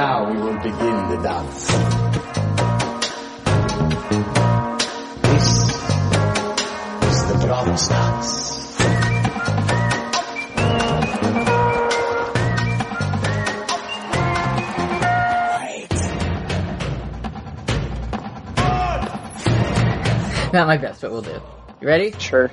Now we will begin the dance. This is the Bronze Dance. Not my best, but we'll do. You ready? Sure.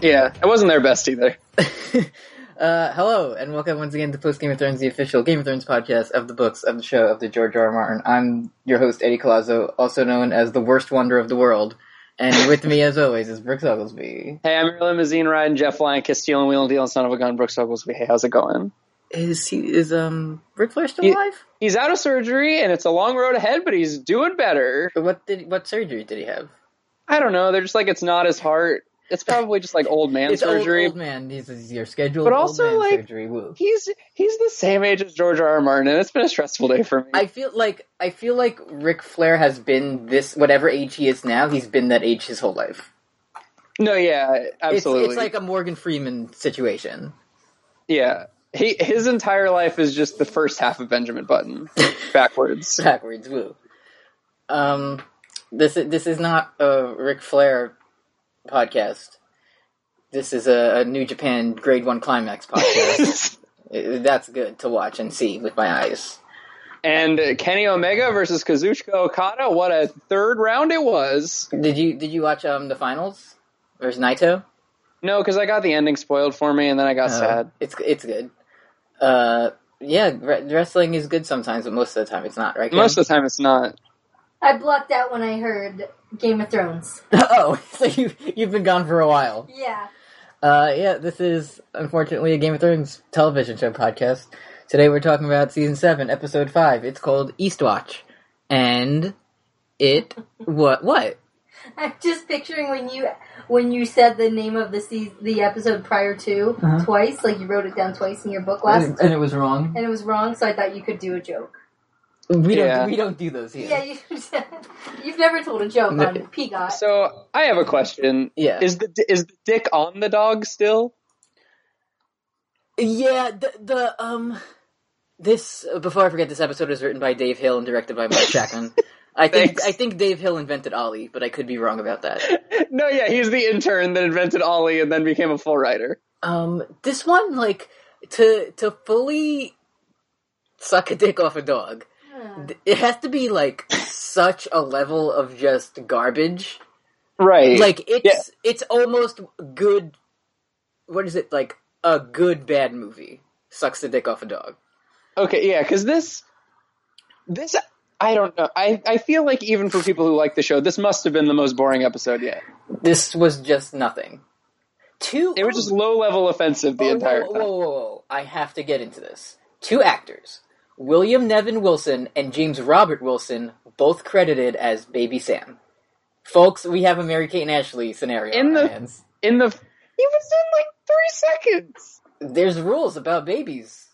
Yeah, it wasn't their best either. Uh, hello, and welcome once again to Post Game of Thrones, the official Game of Thrones podcast of the books of the show of the George R. R. Martin. I'm your host, Eddie Colazzo, also known as the worst wonder of the world. And with me, as always, is Brooks Oglesby. Hey, I'm your limousine riding Jeff Castile and Wheel and Deal, son of a gun, Brooks Oglesby. Hey, how's it going? Is he, is, um, Ric Flair still He- alive? He's out of surgery and it's a long road ahead, but he's doing better. What did, what surgery did he have? I don't know. They're just like, it's not his heart. It's probably just like old man It's old, surgery. old man. He's, he's your scheduled But old also, like, surgery. Woo. He's he's the same age as George R. R. Martin, and it's been a stressful day for me. I feel like I feel like Ric Flair has been this whatever age he is now. He's been that age his whole life. no, yeah, absolutely. it's like a Morgan Freeman situation. yeah, he his entire life is just the first half of Benjamin Button backwards. backwards. Woo. Um, this is, this is not a Ric Flair podcast. This is a, a New Japan Grade One Climax podcast. Uh, That's good to watch and see with my eyes. And uh, Kenny Omega versus Kazuchika Okada, what a third round it was. Did you did you watch um the finals? There's Naito. No, because I got the ending spoiled for me, and then I got Uh, sad. It's it's good. Uh, yeah, re- wrestling is good sometimes, but most of the time it's not. Right? Ken? Most of the time, it's not. I blocked out when I heard Game of Thrones. oh, so you you've been gone for a while. Yeah. Uh, yeah, this is unfortunately a Game of Thrones television show podcast. Today we're talking about season seven, episode five. It's called Eastwatch, and it what what? I'm just picturing when you when you said the name of the season, the episode prior to Uh-huh. twice, like you wrote it down twice in your book last, And it was wrong. and it was wrong. So I thought you could do a joke. We Yeah. don't we don't do those here. Yeah, you, you've never told a joke No. on Peagot. So I have a question. Yeah. Is the is the dick on the dog still? Yeah, the, the um, this uh, before I forget, this episode is written by Dave Hill and directed by Mike Chapman. I think Thanks. I think Dave Hill invented Ollie, but I could be wrong about that. no, yeah, he's the intern that invented Ollie and then became a full writer. Um, this one, like, to to fully suck a dick off a dog, th- it has to be like such a level of just garbage. Right. Like it's Yeah. it's almost good. What is it like? A good bad movie sucks the dick off a dog. Okay, yeah, because this, this, I don't know. I, I feel like even for people who like the show, this must have been the most boring episode yet. This was just nothing. Two. It was just low level offensive the Oh, entire whoa, time. Whoa, whoa, whoa! I have to get into this. Two actors, William Nevin Wilson and James Robert Wilson, both credited as Baby Sam. Folks, we have a Mary Kate and Ashley scenario In the- hands. In the, he was in like three seconds. There's rules about babies.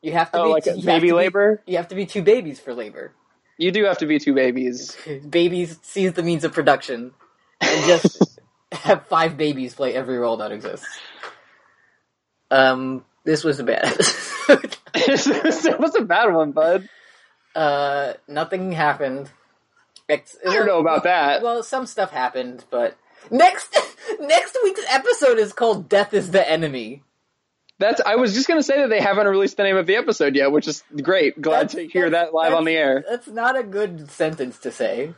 You have to Oh, be like you a have baby to be- labor. you have to be two babies for labor. You do have to be two babies. Babies seize the means of production and just have five babies play every role that exists. Um, this was a bad episode. it was a bad one, bud. uh, nothing happened. Ex- I don't know about that. Well, some stuff happened, but next next week's episode is called "Death is the Enemy." That's. I was just gonna say that they haven't released the name of the episode yet, which is great. Glad That's- to hear that live on the air. That's not a good sentence to say.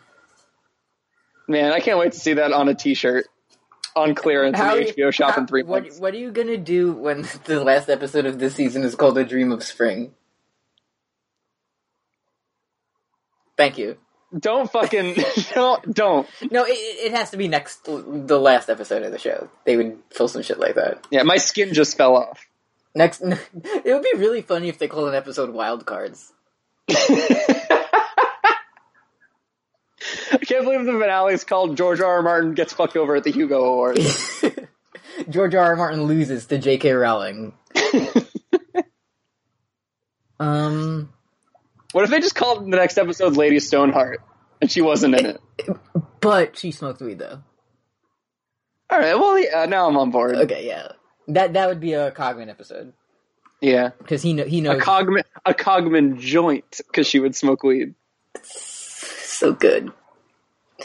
Man, I can't wait to see that on a T-shirt on clearance How in the HBO shop how- in three what, months. What are you gonna do when the last episode of this season is called "A Dream of Spring"? Thank you. Don't fucking don't don't. No, it, it it has to be next the last episode of the show. They would fill some shit like that. Yeah, my skin just fell off. Next, it would be really funny if they called an episode "Wild Cards." I can't believe the finale is called George R. R. Martin gets fucked over at the Hugo Awards. George R. R. Martin loses to J.K. Rowling. um, what if they just called the next episode Lady Stoneheart and she wasn't in it? but she smoked weed though. All right, well, yeah, now I'm on board. Okay, yeah, that that would be a Cogman episode. Yeah, because he know, he knows a cogman a cogman joint because she would smoke weed. so good.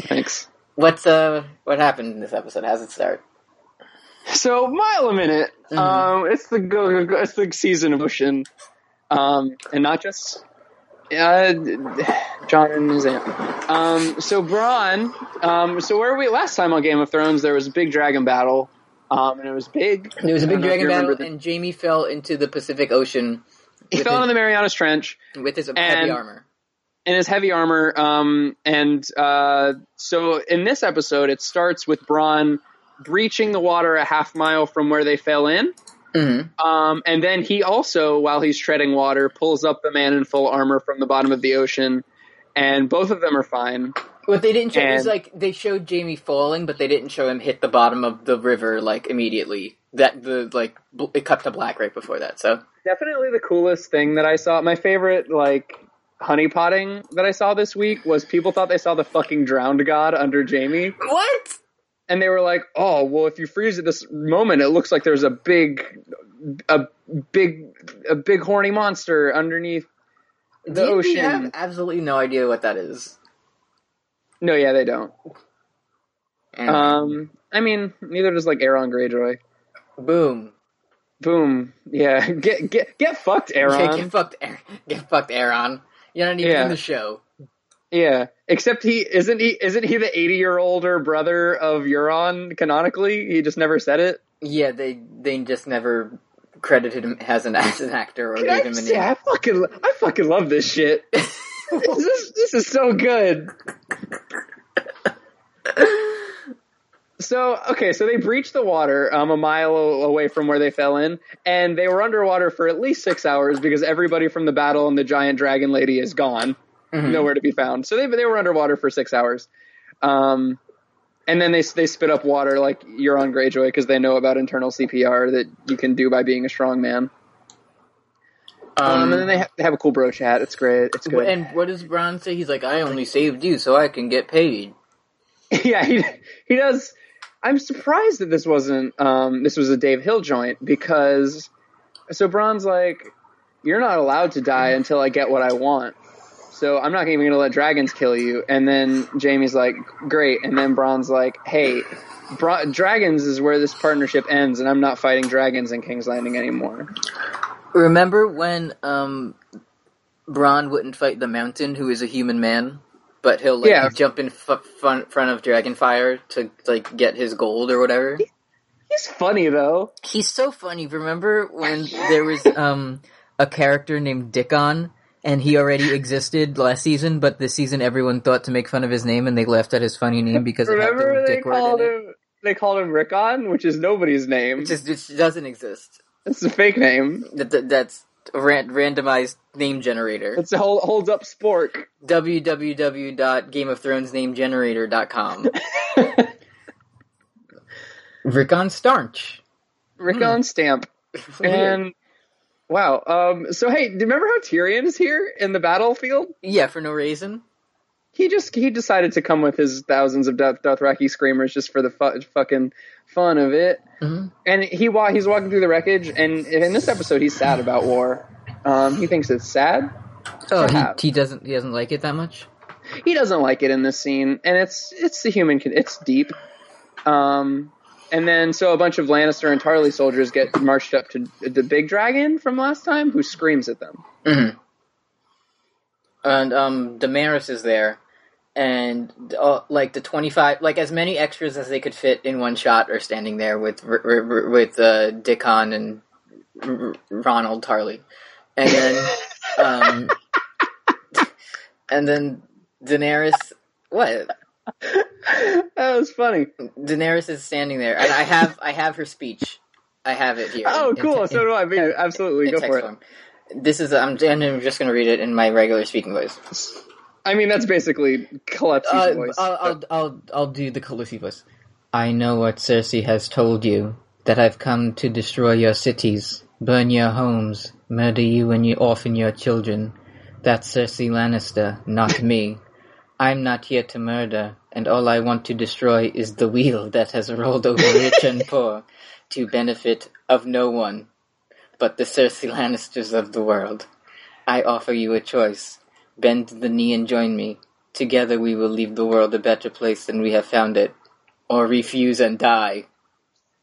Thanks. What's uh what happened in this episode? How's it start? So mile a minute. Mhm. Um, it's the go, go- it's the season of ocean, um, and not just uh, Jon and his aunt. Um, so Bronn. Um, so where were we last time on Game of Thrones? There was a big dragon battle, um, and it was big. There was a big don't know if dragon battle, the- and Jaime fell into the Pacific Ocean he fell his- into the Marianas Trench. with his heavy and- armor. In his heavy armor. Um, and uh, so in this episode, it starts with Bronn breaching the water a half mile from where they fell in. hmm Um, and then he also, while he's treading water, pulls up the man in full armor from the bottom of the ocean. And both of them are fine. What they didn't show is like they showed Jaime falling, but they didn't show him hit the bottom of the river like immediately. That the like bl- it cut to black right before that. So Definitely the coolest thing that I saw. My favorite, like, honeypotting that I saw this week was people thought they saw the fucking drowned god under Jaime. what? and they were like, "Oh, well, if you freeze at this moment, it looks like there's a big, a big, a big horny monster underneath the Do ocean." Have absolutely no idea what that is. No, yeah, they don't. And Um, I mean, neither does like Aeron Greyjoy. boom. Boom, yeah, get get get fucked, Yeah, Aeron. get fucked, Aeron. Get fucked, Aeron. You're not even Yeah. in the show. Yeah, except he isn't he isn't he the eighty year older brother of Euron canonically? He just never said it. Yeah, they they just never credited him as an as an actor or Can gave I him a name. say, I fucking I fucking love this shit. this, this is so good. So okay, so they breached the water um, a mile away from where they fell in, and they were underwater for at least six hours because everybody from the battle and the giant dragon lady is gone, Mhm. nowhere to be found. So they they were underwater for six hours, um, and then they they spit up water like you're Euron Greyjoy because they know about internal CPR that you can do by being a strong man. Um, Um, and then they, ha- they have a cool bro chat. It's great. It's good. and what does Bronn say? He's like, I only saved you so I can get paid. yeah, he he does. I'm surprised that this wasn't um this was a Dave Hill joint because so Bronn's like, you're not allowed to die until I get what I want. So I'm not even gonna let dragons kill you. And then Jaime's like, great. And then Bronn's like, hey, Bra- dragons is where this partnership ends, and I'm not fighting dragons in King's Landing anymore. Remember when um Bronn wouldn't fight the Mountain, who is a human man, but he'll like Yeah. jump in f- front front of Dragonfire to like get his gold or whatever. He's funny though. He's so funny. Remember when there was um a character named Dickon and he already existed last season, but this season everyone thought to make fun of his name and they laughed at his funny name because it had the Remember they called in it. him they called him Rickon, which is nobody's name. It just it doesn't exist. It's a fake name. That, that that's a ran- randomized name generator. It's a hold, holds up spork. www.gameofthronesnamegenerator.com. Rickon Starch. Rickon stamp. And wow. Um so hey, do you remember how Tyrion is here in the battlefield? yeah, for no reason. He just he decided to come with his thousands of Doth- Dothraki screamers just for the fu- fucking fun of it. Mhm. And he wa- he's walking through the wreckage and in this episode he's sad about war. Um he thinks it's sad. Oh, he, he doesn't he doesn't like it that much. he doesn't like it in this scene, and it's it's the human. con- It's deep. Um, and then so a bunch of Lannister and Tarly soldiers get marched up to the big dragon from last time, who screams at them. Mm-hmm. And um, Damaris is there, and uh, like the twenty five, like as many extras as they could fit in one shot are standing there with R- R- R- with uh, Dickon and R- R- Ronald Tarly, and then um, and then Daenerys. What? that was funny. Daenerys is standing there, and I have I have her speech. I have it here. Oh, in- cool. in- so do I. mean, absolutely, in go text for it. form. This is I'm, I'm just going to read it in my regular speaking voice. I mean, that's basically Khaleesi's Uh, voice. I'll, I'll I'll I'll do the Khaleesi voice. I know what Cersei has told you that I've come to destroy your cities, burn your homes, murder you and you orphan your children. That's Cersei Lannister, not me. I'm not here to murder, and all I want to destroy is the wheel that has rolled over rich and poor, to benefit of no one. but the Cersei Lannisters of the world. I offer you a choice. Bend the knee and join me. Together we will leave the world a better place than we have found it. Or refuse and die.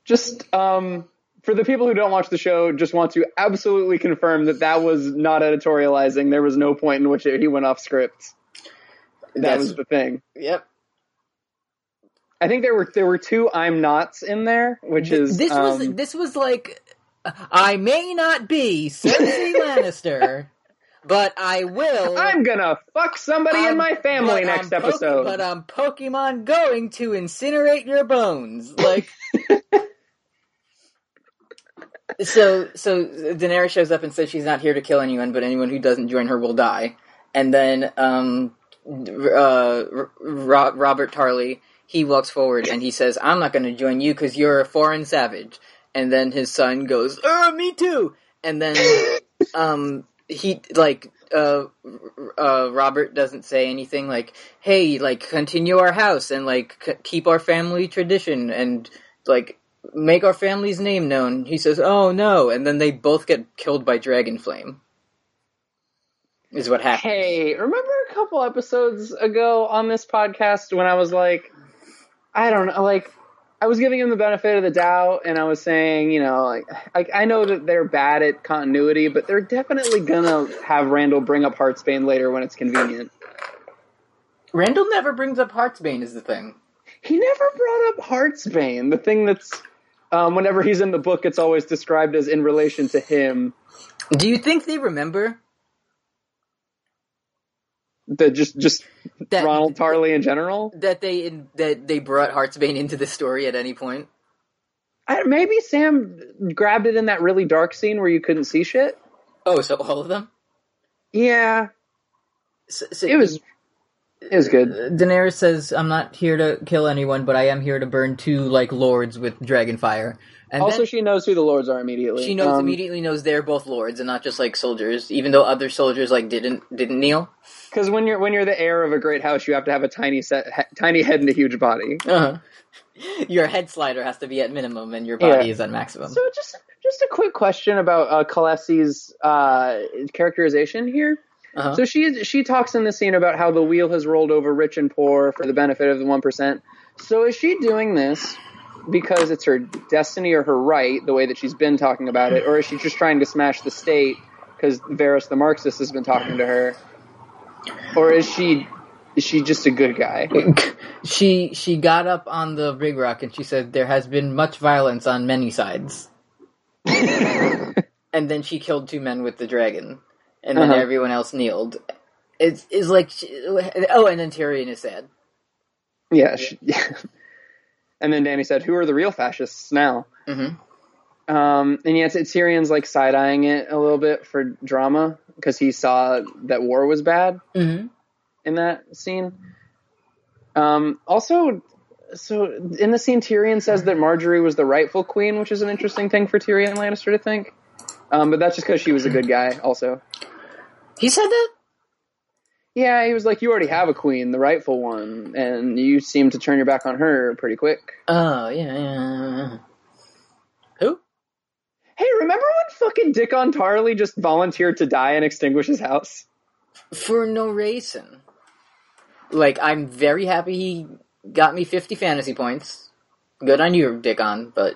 Just um, for the people who don't watch the show, just want to absolutely confirm that that was not editorializing. There was no point in which it, he went off script. That That's- was the thing. Yep. I think there were there were two I'm nots in there, which is this was um, this was like I may not be Cersei Lannister, but I will. I'm gonna fuck somebody in my family next I'm episode. but I'm Pokemon going to incinerate your bones. Like So so Daenerys shows up and says she's not here to kill anyone, but anyone who doesn't join her will die. And then um uh Ro- Robert Tarly he walks forward and he says, "I'm not going to join you cuz you're a foreign savage." And then his son goes, "Uh, me too." And then um he like uh uh Robert doesn't say anything like hey like continue our house and like c- keep our family tradition and like make our family's name known. He says oh no and then they both get killed by dragon flame. Is what happened. Hey, remember a couple episodes ago on this podcast when I was like, I don't know, like I was giving him the benefit of the doubt, and I was saying, you know, like, like I know that they're bad at continuity, but they're definitely gonna have Randyll bring up Heartsbane later when it's convenient. Randyll never brings up Heartsbane is the thing He never brought up Heartsbane, the thing that's. Um, whenever he's in the book, it's always described as in relation to him. do you think they remember The just just that Ronald Tarly in general. that they that they brought Heartsbane into the story at any point I, maybe Sam grabbed it in that really dark scene where you couldn't see shit. oh so all of them Yeah, so, so it was it was good. Daenerys says, "I'm not here to kill anyone, but I am here to burn two like lords with dragon fire." And also, then she knows who the lords are immediately. she knows Um, immediately knows they're both lords and not just like soldiers, even though other soldiers like didn't didn't kneel. Because when you're when you're the heir of a great house, you have to have a tiny set, he, tiny head and a huge body. Uh-huh. Your head slider has to be at minimum, and your body Yeah. is at maximum. So just just a quick question about uh, Khaleesi's uh, characterization here. Uh-huh. So she she talks in the scene about how the wheel has rolled over rich and poor for the benefit of the one percent. So is she doing this because it's her destiny or her right, the way that she's been talking about it, or is she just trying to smash the state because Varys the Marxist has been talking to her, or is she is she just a good guy? she she got up on the big rock and she said there has been much violence on many sides. and then she killed two men with the dragon, and then Uh-huh. everyone else kneeled. It's is like she, oh, and then Tyrion is sad. yeah. She, and then Dany said, "Who are the real fascists now?" hmm Um, and yeah, it's Tyrion's like side eyeing it a little bit for drama because he saw that war was bad hmm in that scene. Um, also, so in the scene, Tyrion says that Margaery was the rightful queen, which is an interesting thing for Tyrion Lannister to think. Um, but that's just because she was a good guy, also. He said that. Yeah, he was like, "You already have a queen, the rightful one, and you seem to turn your back on her pretty quick." Oh yeah, yeah. Hey, remember when fucking Dickon Tarly just volunteered to die and extinguish his house? For no reason. Like I'm very happy he got me 50 fantasy points. Good on you, Dickon, but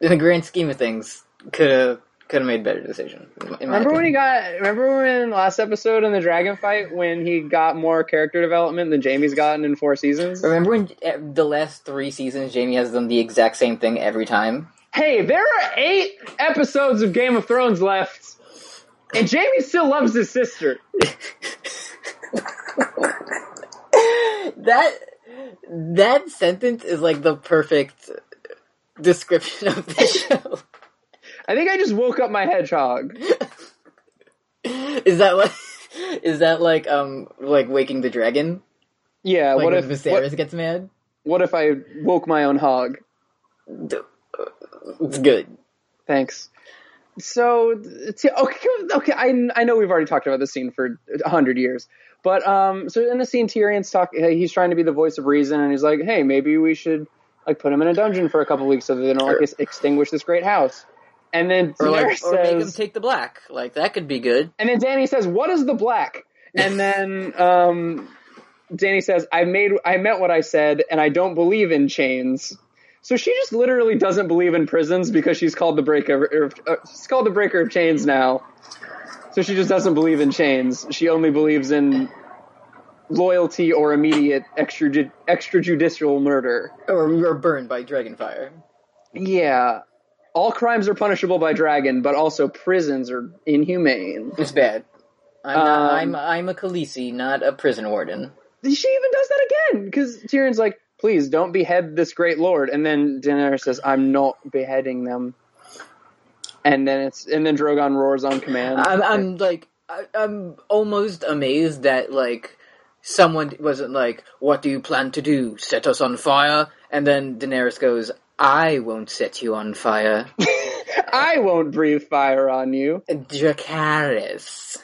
in the grand scheme of things, could have could have made a better decision. Remember when he got? Remember when last episode in the dragon fight when he got more character development than Jaime's gotten in four seasons? Remember when eh, the last three seasons Jaime has done the exact same thing every time? Hey, there are eight episodes of Game of Thrones left, and Jaime still loves his sister. that that sentence is like the perfect description of the show. I think I just woke up my hedgehog. Is that like is that like um like waking the dragon? Yeah. Like what if Viserys what, gets mad? what if I woke my own hog? It's good. Thanks. So, t- okay, okay. I, I know we've already talked about this scene for a hundred years, but um, so in the scene, Tyrion's talk. He's trying to be the voice of reason, and he's like, "Hey, maybe we should like put him in a dungeon for a couple weeks so that they don't like ex- extinguish this great house." And then Or like, Daenerys or make him take the black. Like that could be good. and then Dany says, "What is the black?" And then um, Dany says, "I made, I meant what I said, and I don't believe in chains." So she just literally doesn't believe in prisons because she's called the breaker. Or, uh, she's called the breaker of chains now. So she just doesn't believe in chains. She only believes in loyalty or immediate extra extrajudicial murder. Or were burned by dragonfire. Yeah. All crimes are punishable by dragon, but also prisons are inhumane. It's bad. I'm not, Um, I'm I'm a Khaleesi, not a prison warden. She even does that again because Tyrion's like, "Please don't behead this great lord," and then Daenerys says, "I'm not beheading them." And then it's and then Drogon roars on command. I'm I'm like I, I'm almost amazed that like someone wasn't like, "What do you plan to do? Set us on fire?" And then Daenerys goes, "I won't set you on fire, I won't breathe fire on you. Dracarys."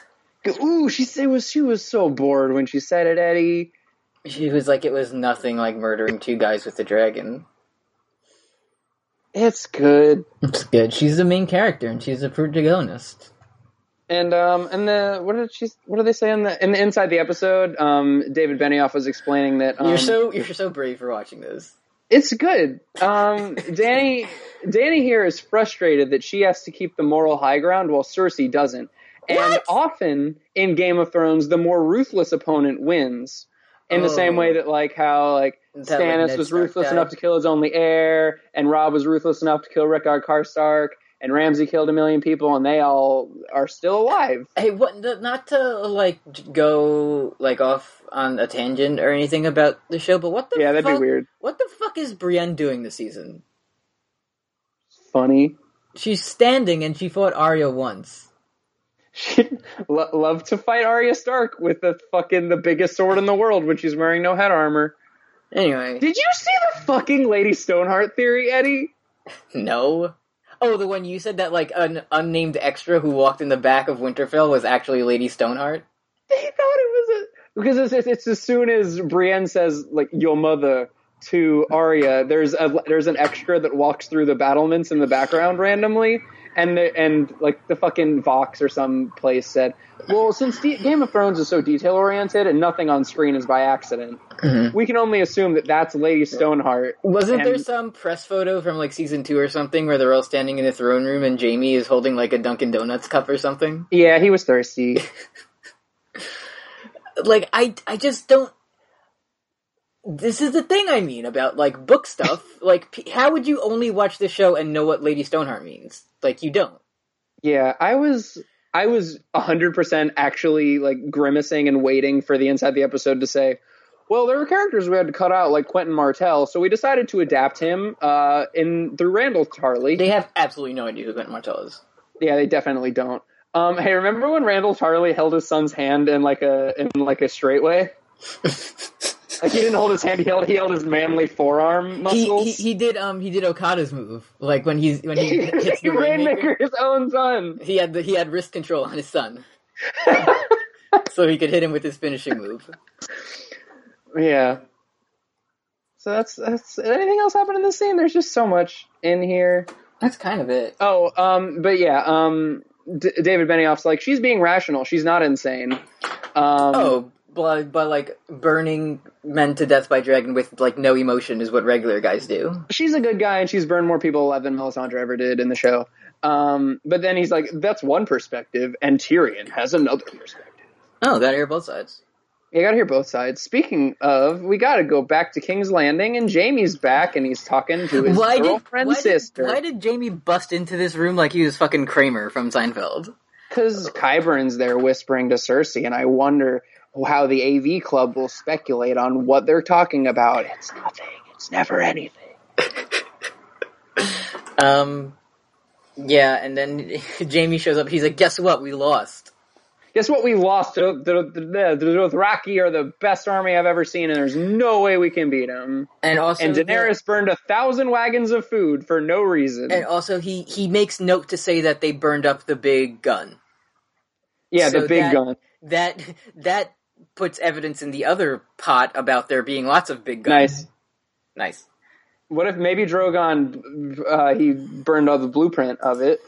Ooh, she said was she was so bored when she said it, Eddie. She was like, "It was nothing like murdering two guys with a dragon." It's good. It's good. She's the main character, and she's a protagonist. And um and the what did she what did they say in the in the inside the episode? Um David Benioff was explaining that um, you're so you're so brave for watching this. It's good. Um, Dany, Dany here is frustrated that she has to keep the moral high ground while Cersei doesn't. And What? often in Game of Thrones, the more ruthless opponent wins. In the same Oh. way that, like, how like that, Stannis was ruthless enough to kill his only heir, and Robb was ruthless enough to kill Rickard Karstark, and Ramsay killed a million people, and they all are still alive. Hey, what? Not to like go like off on a tangent or anything about the show, but what the Yeah, that'd fuck, be weird. What the fuck is Brienne doing this season? Funny. She's standing and she fought Arya once. She'd lo- love to fight Arya Stark with the fucking the biggest sword in the world when she's wearing no head armor. Anyway, Did you see the fucking Lady Stoneheart theory, Eddie? no. Oh, the one you said that like an unnamed extra who walked in the back of Winterfell was actually Lady Stoneheart. They thought it was a because it's, it's, it's as soon as Brienne says like your mother to Arya, there's a there's an extra that walks through the battlements in the background randomly, and the, and like the fucking Vox or some place said, well, since D- Game of Thrones is so detail oriented and nothing on screen is by accident, mm-hmm. we can only assume that that's Lady Stoneheart. Wasn't there some press photo from like season two or something where they're all standing in the throne room and Jaime is holding like a Dunkin' Donuts cup or something? Yeah, he was thirsty. like I I just don't. This is the thing I mean about like book stuff. like, p- how would you only watch the show and know what Lady Stoneheart means? Like, you don't. Yeah, I was I was hundred percent actually like grimacing and waiting for the inside the episode to say, well, there were characters we had to cut out like Quentyn Martell, so we decided to adapt him uh, in through Randyll Tarly. They have absolutely no idea who Quentyn Martell is. yeah, they definitely don't. Um, hey, remember when Randyll Tarly held his son's hand in like a in like a straight way? like he didn't hold his hand; he held he held his manly forearm muscles. he he did um he did Okada's move like when he's when he he, hits the Rainmaker. His own son. He had the he had wrist control on his son, so he could hit him with his finishing move. Yeah. So that's that's anything else happen in this scene? There's just so much in here. That's kind of it. Oh, um, but yeah, um, D- David Benioff's like she's being rational. She's not insane. Um, Oh, but, but like burning men to death by dragon with like no emotion is what regular guys do. she's a good guy and she's burned more people alive than Melisandre ever did in the show. Um, but then he's like, that's one perspective, and Tyrion has another perspective. Oh, gotta hear both sides. You gotta hear both sides. Speaking of, we gotta go back to King's Landing, and Jaime's back, and he's talking to his Why did, girlfriend's why, did, sister. why did Jaime bust into this room like he was fucking Kramer from Seinfeld? Because Qyburn's there whispering to Cersei, and I wonder how the AV Club will speculate on what they're talking about. It's nothing. It's never anything. Um, yeah, and then Jaime shows up. He's like, "Guess what? We lost." Guess what? We lost. The, the, the, the Dothraki are the best army I've ever seen, and there's no way we can beat them. And also, And the- Daenerys burned a thousand wagons of food for no reason. and also he he makes note to say that they burned up the big gun. yeah, the so big that- gun. That that puts evidence in the other pot about there being lots of big guns. Nice. nice. What if maybe Drogon, uh, he burned all the blueprint of it?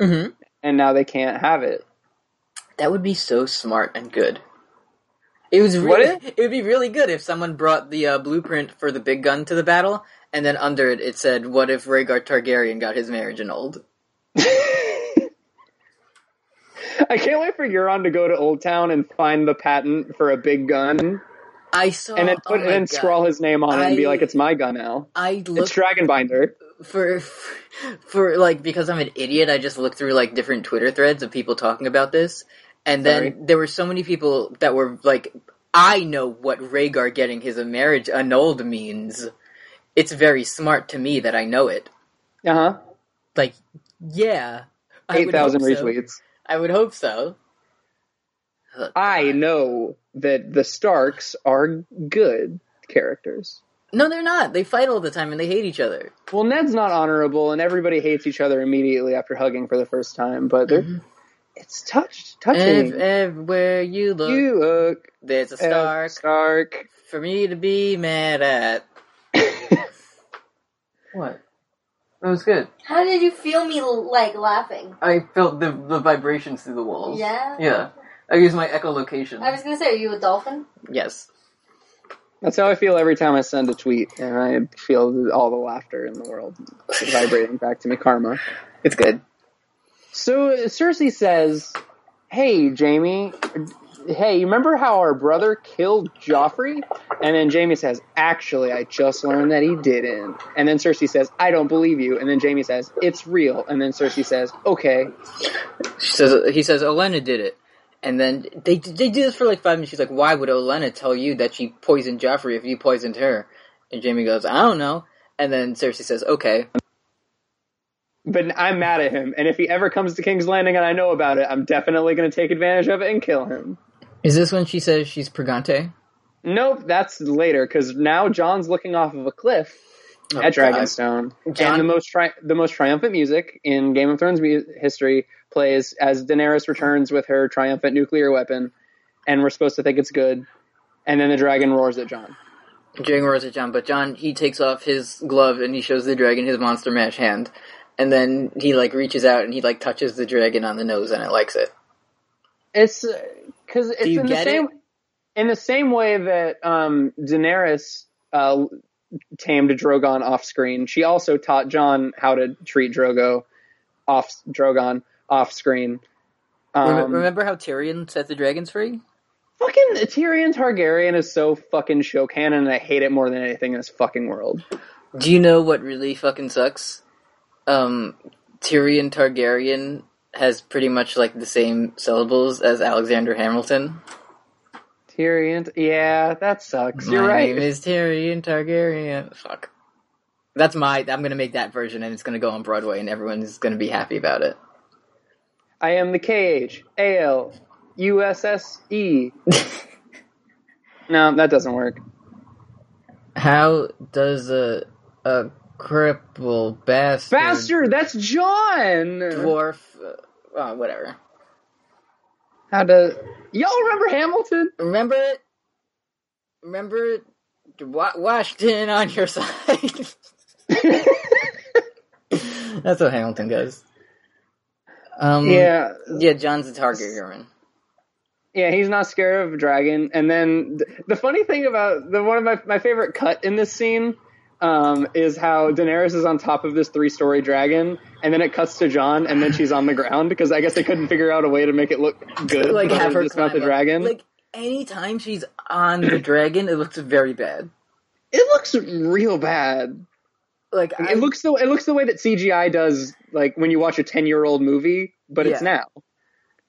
Mm-hmm. and now they can't have it. That would be so smart and good. It was really, it? it would be really good if someone brought the uh, blueprint for the big gun to the battle, and then under it it said, "What if Rhaegar Targaryen got his marriage annulled?" I can't wait for Euron to go to Old Town and find the patent for a big gun, I saw, and then oh put my and scrawl his name on it and be like, "It's my gun now. I It's looked Dragonbinder." for for like because I'm an idiot. I just looked through like different Twitter threads of people talking about this, and then Sorry. there were so many people that were like, "I know what Rhaegar getting his marriage annulled means." It's very smart to me that I know it. Uh huh. Like, yeah, Eight thousand hope so. I would hope so. I know that the Starks are good characters. No, they're not. They fight all the time and they hate each other. Well, Ned's not honorable, and everybody hates each other immediately after hugging for the first time. But they're Mm-hmm. it's touched, touching. Ev- everywhere you look, you look there's a Stark. Stark Stark. for me to be mad at. What? That was good. How did you feel me like laughing? I felt the the vibrations through the walls. Yeah? Yeah. I use my echolocation. I was gonna say, are you a dolphin? Yes. That's how I feel every time I send a tweet, and I feel all the laughter in the world vibrating back to me. Karma. It's good. So Cersei says, "Hey, Jaime, hey, you remember how our brother killed Joffrey?" And then Jaime says, "Actually, I just learned that he didn't." And then Cersei says, "I don't believe you." And then Jaime says, "It's real." And then Cersei says, "Okay." She says he says Olenna did it. And then they they do this for like five minutes. She's like, "Why would Olenna tell you that she poisoned Joffrey if you poisoned her?" And Jaime goes, "I don't know." And then Cersei says, "Okay." But I'm mad at him, and if he ever comes to King's Landing and I know about it, I'm definitely going to take advantage of it and kill him. Is this when she says she's Pregante? Nope, that's later because now Jon's looking off of a cliff oh, at Dragonstone, Jon- and the most tri- the most triumphant music in Game of Thrones mu- history plays as Daenerys returns with her triumphant nuclear weapon, and we're supposed to think it's good, and then the dragon roars at Jon. Dragon roars at Jon, but Jon he takes off his glove and he shows the dragon his monster mash hand, and then he like reaches out and he like touches the dragon on the nose and it likes it. It's because it's in the same it? in the same way that um, Daenerys uh, tamed Drogon off screen. She also taught Jon how to treat Drogo off Drogon off screen. Um, Remember how Tyrion set the dragons free? Fucking Tyrion Targaryen is so fucking show canon, and I hate it more than anything in this fucking world. Do you know what really fucking sucks? Um, Tyrion Targaryen has pretty much like the same syllables as Alexander Hamilton. Tyrion, yeah, that sucks. You're My right. name is Tyrion Targaryen. Fuck. That's my. I'm gonna make that version, and it's gonna go on Broadway, and everyone's gonna be happy about it. I am the KH AL USSE. no, that doesn't work. How does a a cripple bastard, Bastard, that's Jon. dwarf? Uh, uh, whatever. How to? Y'all remember Hamilton? Remember it. Remember it. Washington on your side. That's what Hamilton does. Um, Yeah, yeah. Jon's a Targaryen. yeah. He's not scared of a dragon. And then th- the funny thing about the one of my my favorite cut in this scene um, is how Daenerys is on top of this three story dragon, and then it cuts to Jon, and then she's on the ground because I guess they couldn't figure out a way to make it look good. Like have her dismount the dragon. Like anytime she's on the dragon, it looks very bad. it looks real bad. Like It looks the it looks the way that CGI does, like when you watch a ten year old movie, but it's now.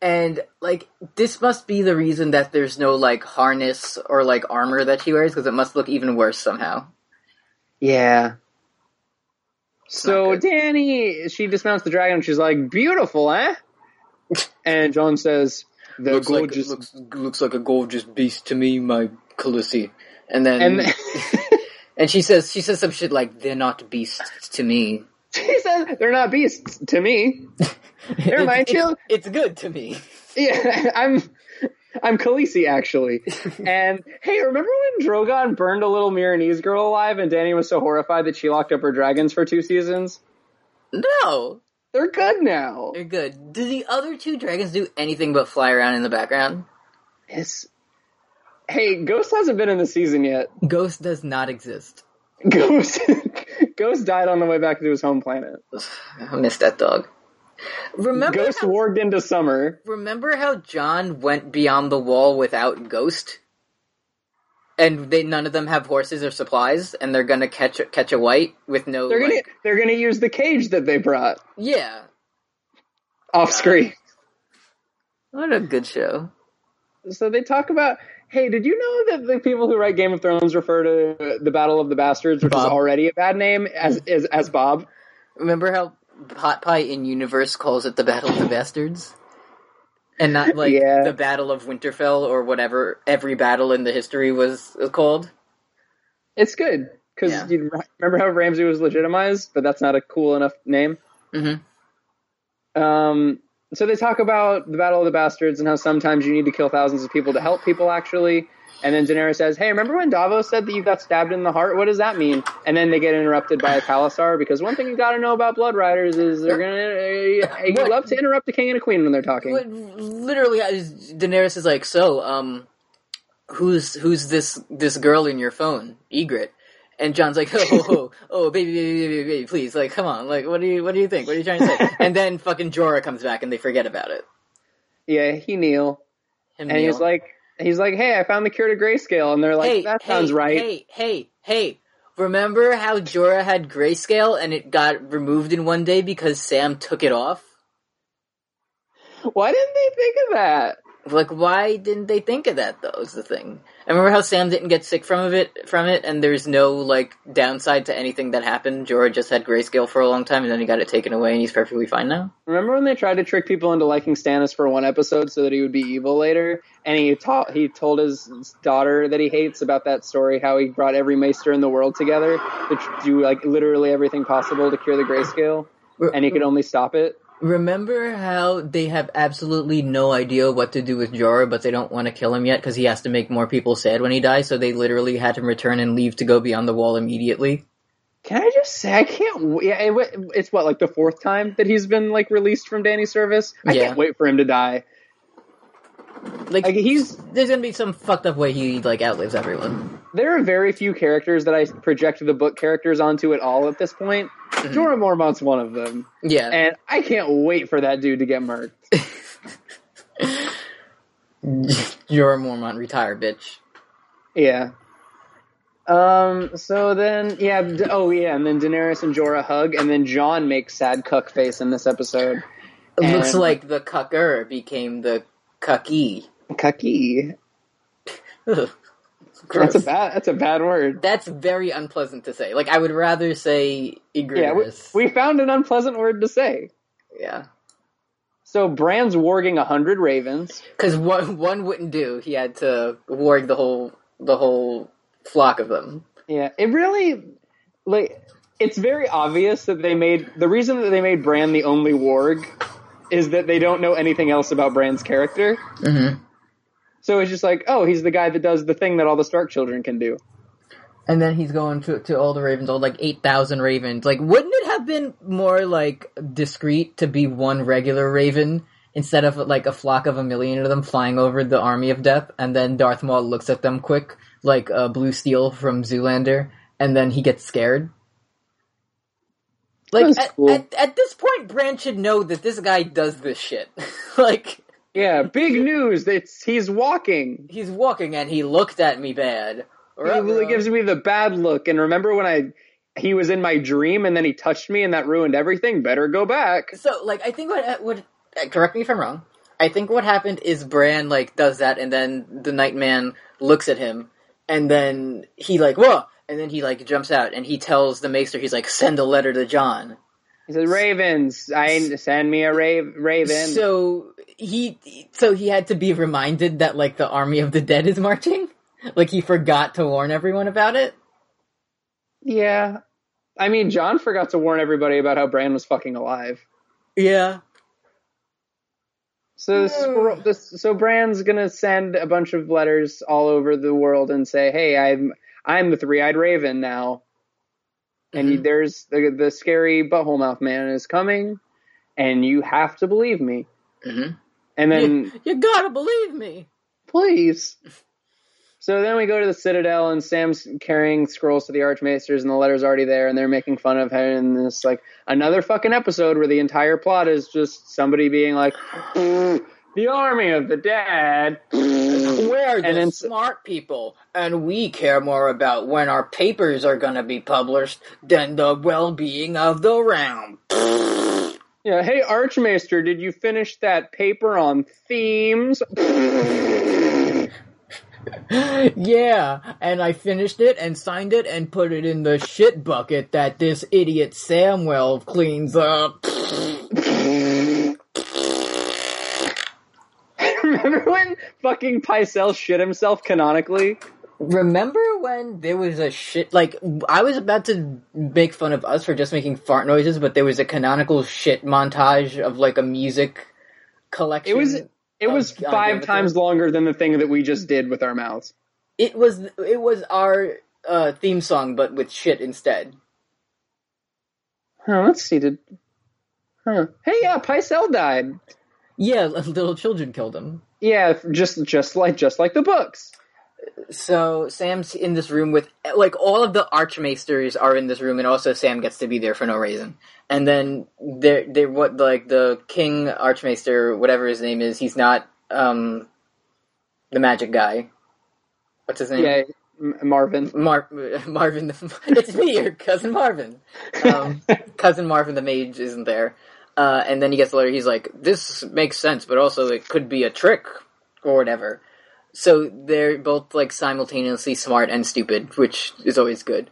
and like this must be the reason that there's no like harness or like armor that she wears because it must look even worse somehow. Yeah. So. Dany, she dismounts the dragon. and She's like, "Beautiful, eh?" And Jon says, "The looks like gorgeous." looks looks like a gorgeous beast to me, my Khaleesi. And then and and she says she says some shit like they're not beasts to me. she says, "They're not beasts to me." Never mind, it's, chill. it's, it's good to me. Yeah, I'm. I'm Khaleesi, actually. And hey, remember when Drogon burned a little Meereenese girl alive, and Dany was so horrified that she locked up her dragons for two seasons? No. They're good now. They're good. Do the other two dragons do anything but fly around in the background? Yes. Hey, Ghost hasn't been in the season yet. Ghost does not exist. Ghost Ghost died on the way back to his home planet. I miss that dog. Remember Ghost how, warged into summer. remember how Jon went beyond the wall without Ghost? And they none of them have horses or supplies, and they're gonna catch catch a white with no. They're gonna like- they're gonna use the cage that they brought yeah. off screen. What a good show. So they talk about. Hey, did you know that the people who write Game of Thrones refer to the Battle of the Bastards, which is already a bad name, as as, as Bob? Remember how Hot Pie in Universe calls it the Battle of the Bastards? And not like Yeah. the Battle of Winterfell or whatever every battle in the history was called. It's good because Yeah. you remember how Ramsay was legitimized, but that's not a cool enough name. Mm-hmm. Um, so they talk about the Battle of the Bastards and how sometimes you need to kill thousands of people to help people actually. And then Daenerys says, "Hey, remember when Davos said that you got stabbed in the heart? What does that mean?" And then they get interrupted by a Palisar because one thing you got to know about Blood Riders is they're gonna uh, love to interrupt a king and a queen when they're talking. Literally, Daenerys is like, "So, um, who's who's this this girl in your phone, Ygritte?" And Jon's like, "Oh, oh, oh, oh baby, baby, baby, baby, please, like, come on, like, what do you what do you think? What are you trying to say?" and then fucking Jorah comes back, and they forget about it. Yeah, he kneel, Him and he's like, he's like, "Hey, I found the cure to grayscale," and they're like, hey, "That hey, sounds right." Hey, hey, hey. Remember how Jorah had grayscale and it got removed in one day because Sam took it off? Why didn't they think of that? Like, why didn't they think of that though? Is the thing. Remember how Sam didn't get sick from it, from it, and there's no like downside to anything that happened. Jorah just had grayscale for a long time, and then he got it taken away, and he's perfectly fine now. Remember when they tried to trick people into liking Stannis for one episode so that he would be evil later? And he taught he told his daughter that he hates about that story, how he brought every maester in the world together to do like literally everything possible to cure the grayscale, and he could only stop it. Remember how they have absolutely no idea what to do with Jorah, but they don't want to kill him yet because he has to make more people sad when he dies, so they literally had him return and leave to go beyond the wall immediately. Can I just say I can't? Yeah, it, it's what like the fourth time that he's been like released from Dany's service. I Yeah. can't wait for him to die. Like, Like he's there's gonna be some fucked up way he like outlives everyone. there are very few characters that I project the book characters onto at all at this point. Jorah Mormont's one of them. Yeah, And I can't wait for that dude to get murked. Jorah Mormont retire, bitch. Yeah. Um. So then, yeah. D- oh, yeah. And then Daenerys and Jorah hug, and then Jon makes sad cuck face in this episode. It looks like the cucker became the cucky. Cucky. That's a bad. That's a bad word. That's very unpleasant to say. Like I would rather say Yeah. We, egregious. we found an unpleasant word to say. yeah. So Bran's warging a hundred ravens. Because one one wouldn't do. He had to warg the whole the whole flock of them. Yeah. It really like. It's very obvious that they made the reason that they made Bran the only warg is that they don't know anything else about Bran's character. Mm-hmm. So it's just like, oh, he's the guy that does the thing that all the Stark children can do. And then he's going to to all the ravens, all like eight thousand ravens. Like, wouldn't it have been more like discreet to be one regular raven instead of like a flock of a million of them flying over the army of death? And then Darth Maul looks at them quick, like uh, Blue Steel from Zoolander, and then he gets scared. Like at, cool. at, at this point, Brand should know that this guy does this shit. like Yeah, big news. It's he's walking. he's walking and he looked at me bad. He really gives me the bad look. And remember when I he was in my dream and then he touched me and that ruined everything? Better go back. So, like, I think what uh, would uh, correct me if I'm wrong. I think what happened is Bran like does that, and then the Nightman looks at him, and then he like whoa, and then he like jumps out, and he tells the Maester he's like send a letter to Jon. He said, "Ravens, I send me a rave, raven." So he so he had to be reminded that like the army of the dead is marching. Like he forgot to warn everyone about it. yeah, I mean, Jon forgot to warn everybody about how Bran was fucking alive. Yeah. So this, so Bran's gonna send a bunch of letters all over the world and say, "Hey, I'm I'm the three-eyed raven now." And Mhm. there's the the scary butthole mouth man is coming, and you have to believe me. Mhm. And then you, you gotta believe me. please. So then we go to the Citadel, and Sam's carrying scrolls to the Archmaesters, and the letter's already there, and they're making fun of him. And it's like another fucking episode where the entire plot is just somebody being like, "The army of the dead." We're the And then- smart people, and we care more about when our papers are gonna be published than the well-being of the realm. Yeah, hey Archmaester, did you finish that paper on themes? yeah, and I finished it and signed it and put it in the shit bucket that this idiot Samwell cleans up. Remember when fucking Pycelle shit himself canonically? Remember when there was a shit like I was about to make fun of us for just making fart noises, but there was a canonical shit montage of like a music collection. It was it was Oh, five times longer than the thing that we just did with our mouths. it was it was our uh, theme song, but with shit instead. Huh, let's see. Did huh? Hey, yeah, Pycelle died. Yeah, little children killed him. Yeah, just just like just like the books. So Sam's in this room with like all of the archmaesters are in this room, and also Sam gets to be there for no reason. And then they're they what like the king archmaester, whatever his name is, he's not um the magic guy. What's his name? Yeah, Marvin. Mar- Marvin, the, it's me, your cousin Marvin. Um, cousin Marvin the mage isn't there. Uh, and then he gets the letter, he's like, this makes sense, but also it could be a trick, or whatever. So they're both, like, simultaneously smart and stupid, which is always good.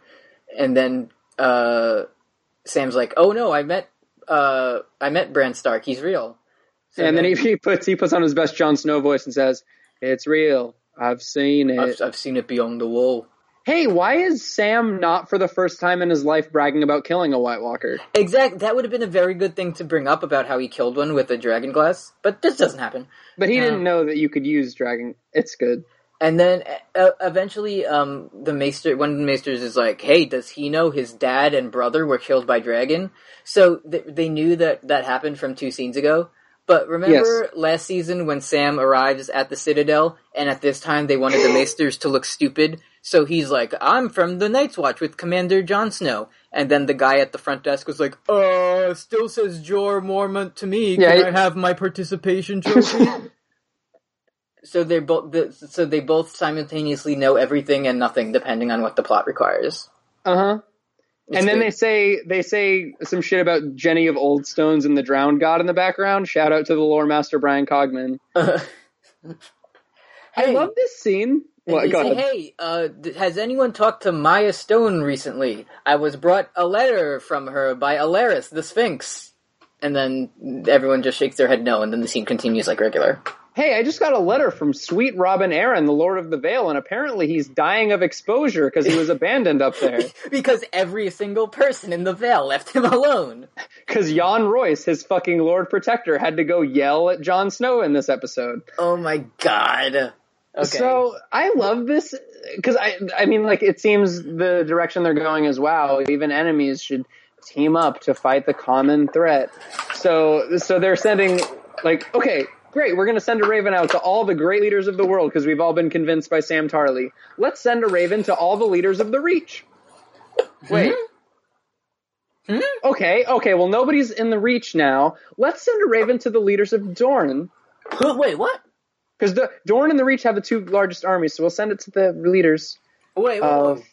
And then, uh, Sam's like, oh no, I met, uh, I met Bran Stark, he's real. So and then he, he puts he puts on his best Jon Snow voice and says, "It's real. I've seen it." I've, I've seen it beyond the wall. Hey, why is Sam not for the first time in his life bragging about killing a White Walker? Exact. That would have been a very good thing to bring up about how he killed one with a dragon glass, but this doesn't happen. But he Yeah. didn't know that you could use dragon. It's good. And then uh, eventually, um, the maester, one of the maesters is like, "Hey, does he know his dad and brother were killed by dragon?" So th- they knew that that happened from two scenes ago. But remember last season when Sam arrives at the Citadel, and at this time they wanted the maesters to look stupid. So he's like, "I'm from the Night's Watch with Commander Jon Snow," and then the guy at the front desk was like, "Uh, still says Jeor Mormont to me. Can Yeah, I have my participation trophy?" so they both so they both simultaneously know everything and nothing depending on what the plot requires. Uh huh. It's And then good. they say they say some shit about Jenny of Old Stones and the Drowned God in the background. Shout out to the lore master Bryan Cogman. I Hey. love this scene. And What? they say, hey, uh, has anyone talked to Mya Stone recently? I was brought a letter from her by Alleras, the Sphinx. And then everyone just shakes their head no, and then the scene continues like regular. Hey, I just got a letter from Sweet Robin Arryn, the Lord of the Vale, and apparently he's dying of exposure because he was abandoned up there. because every single person in the Vale left him alone. Because Yohn Royce, his fucking Lord Protector, had to go yell at Jon Snow in this episode. Oh my god. Okay. So I love this because I, I mean, like it seems the direction they're going is wow. Even enemies should team up to fight the common threat. So, so they're sending like, okay, great. We're gonna send a raven out to all the great leaders of the world because we've all been convinced by Sam Tarly. Let's send a raven to all the leaders of the Reach. Wait. Hmm? Okay, okay. Well, nobody's in the Reach now. Let's send a raven to the leaders of Dorne. Who- Wait, what? Because the Dorne and the Reach have the two largest armies, so we'll send it to the leaders Wait, wait, of wait.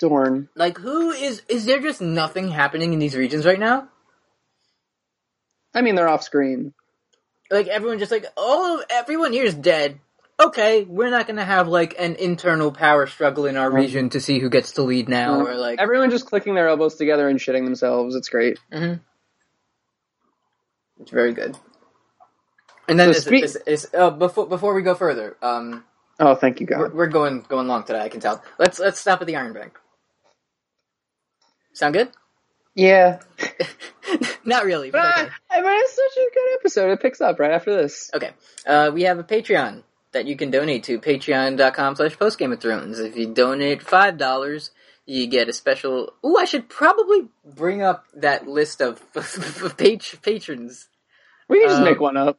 Dorne. Like, who is. Is there just nothing happening in these regions right now? I mean, they're off screen. like everyone just like oh everyone here's dead okay we're not gonna have like an internal power struggle in our region to see who gets to lead now or like Everyone just clicking their elbows together and shitting themselves. It's great. Mhm. it's very good and then So is, speak- is, is, uh, before before we go further um Oh, thank you, we're, we're going going long today i can tell let's let's stop at the iron bank sound good Yeah. not really but okay. I mean, it's such a good episode. It picks up right after this. Okay. Uh, we have a Patreon that you can donate to, patreon.com slash postgame of thrones. If you donate $5, you get a special. Ooh, I should probably bring up that list of page patrons. We can just Um, make one up.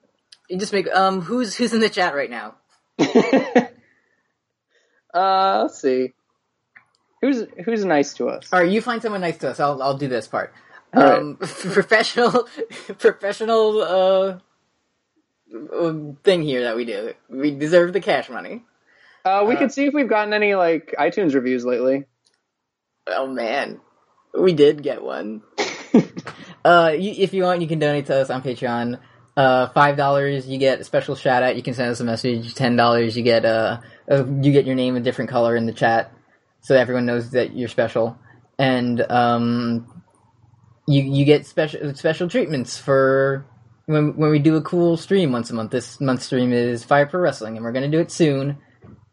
Just make um who's who's in the chat right now? uh, let's see. Who's who's nice to us? All right, you find someone nice to us. I'll I'll do this part. All right. um, professional professional uh um, thing here that we do. We deserve the cash money. Uh, we uh, could see if we've gotten any like iTunes reviews lately. Oh man, we did get one. uh, you, if you want, you can donate to us on Patreon. Uh, five dollars, you get a special shout out. You can send us a message. Ten dollars, you get uh, uh, you get your name a different color in the chat, so that everyone knows that you're special. And um, you you get special special treatments for when when we do a cool stream once a month. This month's stream is Fire Pro Wrestling, and we're gonna do it soon.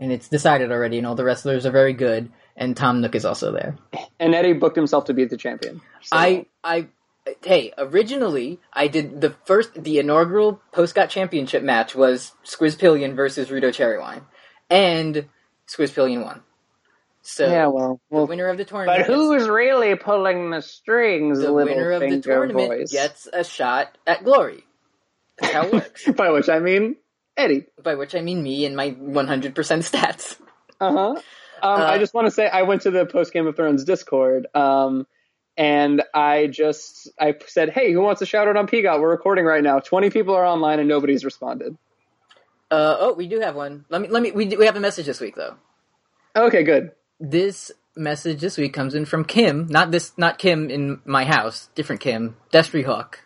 And it's decided already, and all the wrestlers are very good. And Tom Nook is also there. And Eddie booked himself to be the champion. So- I I hey, originally I did the first the inaugural Postcott Championship match was Squizpillion versus Rudo Cherrywine. And Squizpillion won. So yeah, well, the winner of the tournament but who's really pulling the strings? the little winner of the tournament voice. gets a shot at glory. That's how it works. By which I mean Eddie. By which I mean me and my 100% stats. Uh huh. Um, I Uh, just want to say I went to the post Game of Thrones Discord, um, and I just I said, "Hey, who wants a shout out on PGOT? We're recording right now. Twenty people are online, and nobody's responded." Uh, oh, we do have one. Let me let me we do, we have a message this week though. Okay, good. this message this week comes in from Kim. Not this, not Kim in my house. Different Kim. Destry Hawk,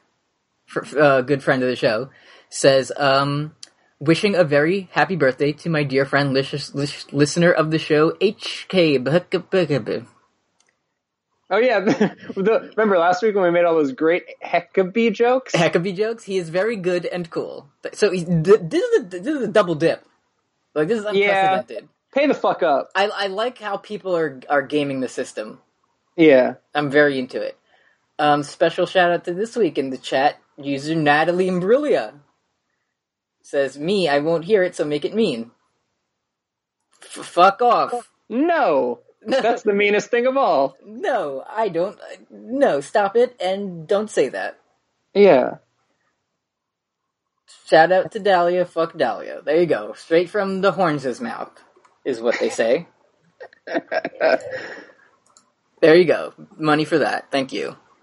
fr- uh, good friend of the show, says, um, wishing a very happy birthday to my dear friend, lis- lis- listener of the show, HK. Bhk- Oh yeah, the, remember last week when we made all those great Heckabee jokes? Heckabee jokes. He is very good and cool. So he, this is a, this is a double dip. Like this is Yeah. unprecedented. Pay the fuck up. I, I like how people are are gaming the system. Yeah. I'm very into it. Um, special shout out to this week in the chat user Natalie Imbruglia says, "Me, I won't hear it, so make it mean." F- fuck off. No, that's the meanest thing of all. No, I don't. No, stop it and don't say that. Yeah. Shout out to Dahlia. Fuck Dahlia. There you go. Straight from the horns' mouth is what they say. there you go. Money for that. Thank you.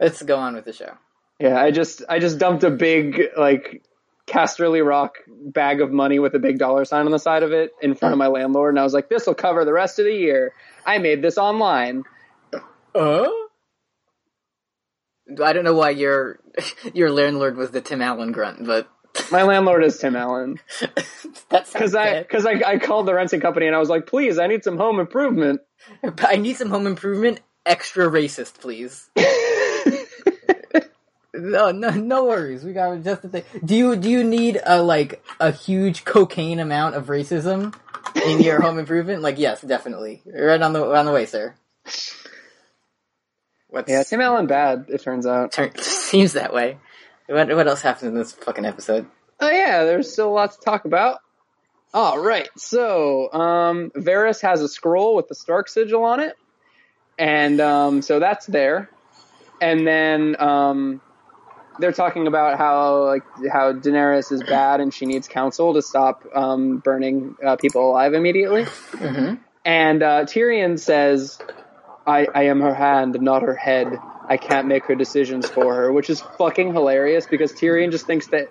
Let's go on with the show. Yeah, I just I just dumped a big like Casterly Rock bag of money with a big dollar sign on the side of it in front of my landlord, and I was like, "This will cover the rest of the year." I made this online. Uh? I don't know why your your landlord was the Tim Allen grunt, but My landlord is Tim Allen that's because I because I, I called the renting company and I was like, "Please, I need some home improvement." I need some home improvement. Extra racist, please. No, no, no worries. We got just the thing. Do you do you need a like a huge cocaine amount of racism in your home improvement? Like, yes, definitely. Right on the on the way, sir. What's yeah, Tim Allen bad. It turns out. turn, seems that way. What what else happened in this fucking episode? Oh yeah, there's still a lot to talk about. All right, so um, Varys has a scroll with the Stark sigil on it, and um, so that's there. And then um, they're talking about how like how Daenerys is bad and she needs counsel to stop um, burning uh, people alive immediately. Mm-hmm. And uh, Tyrion says, I, I am her hand, not her head. I can't make her decisions for her, which is fucking hilarious because Tyrion just thinks that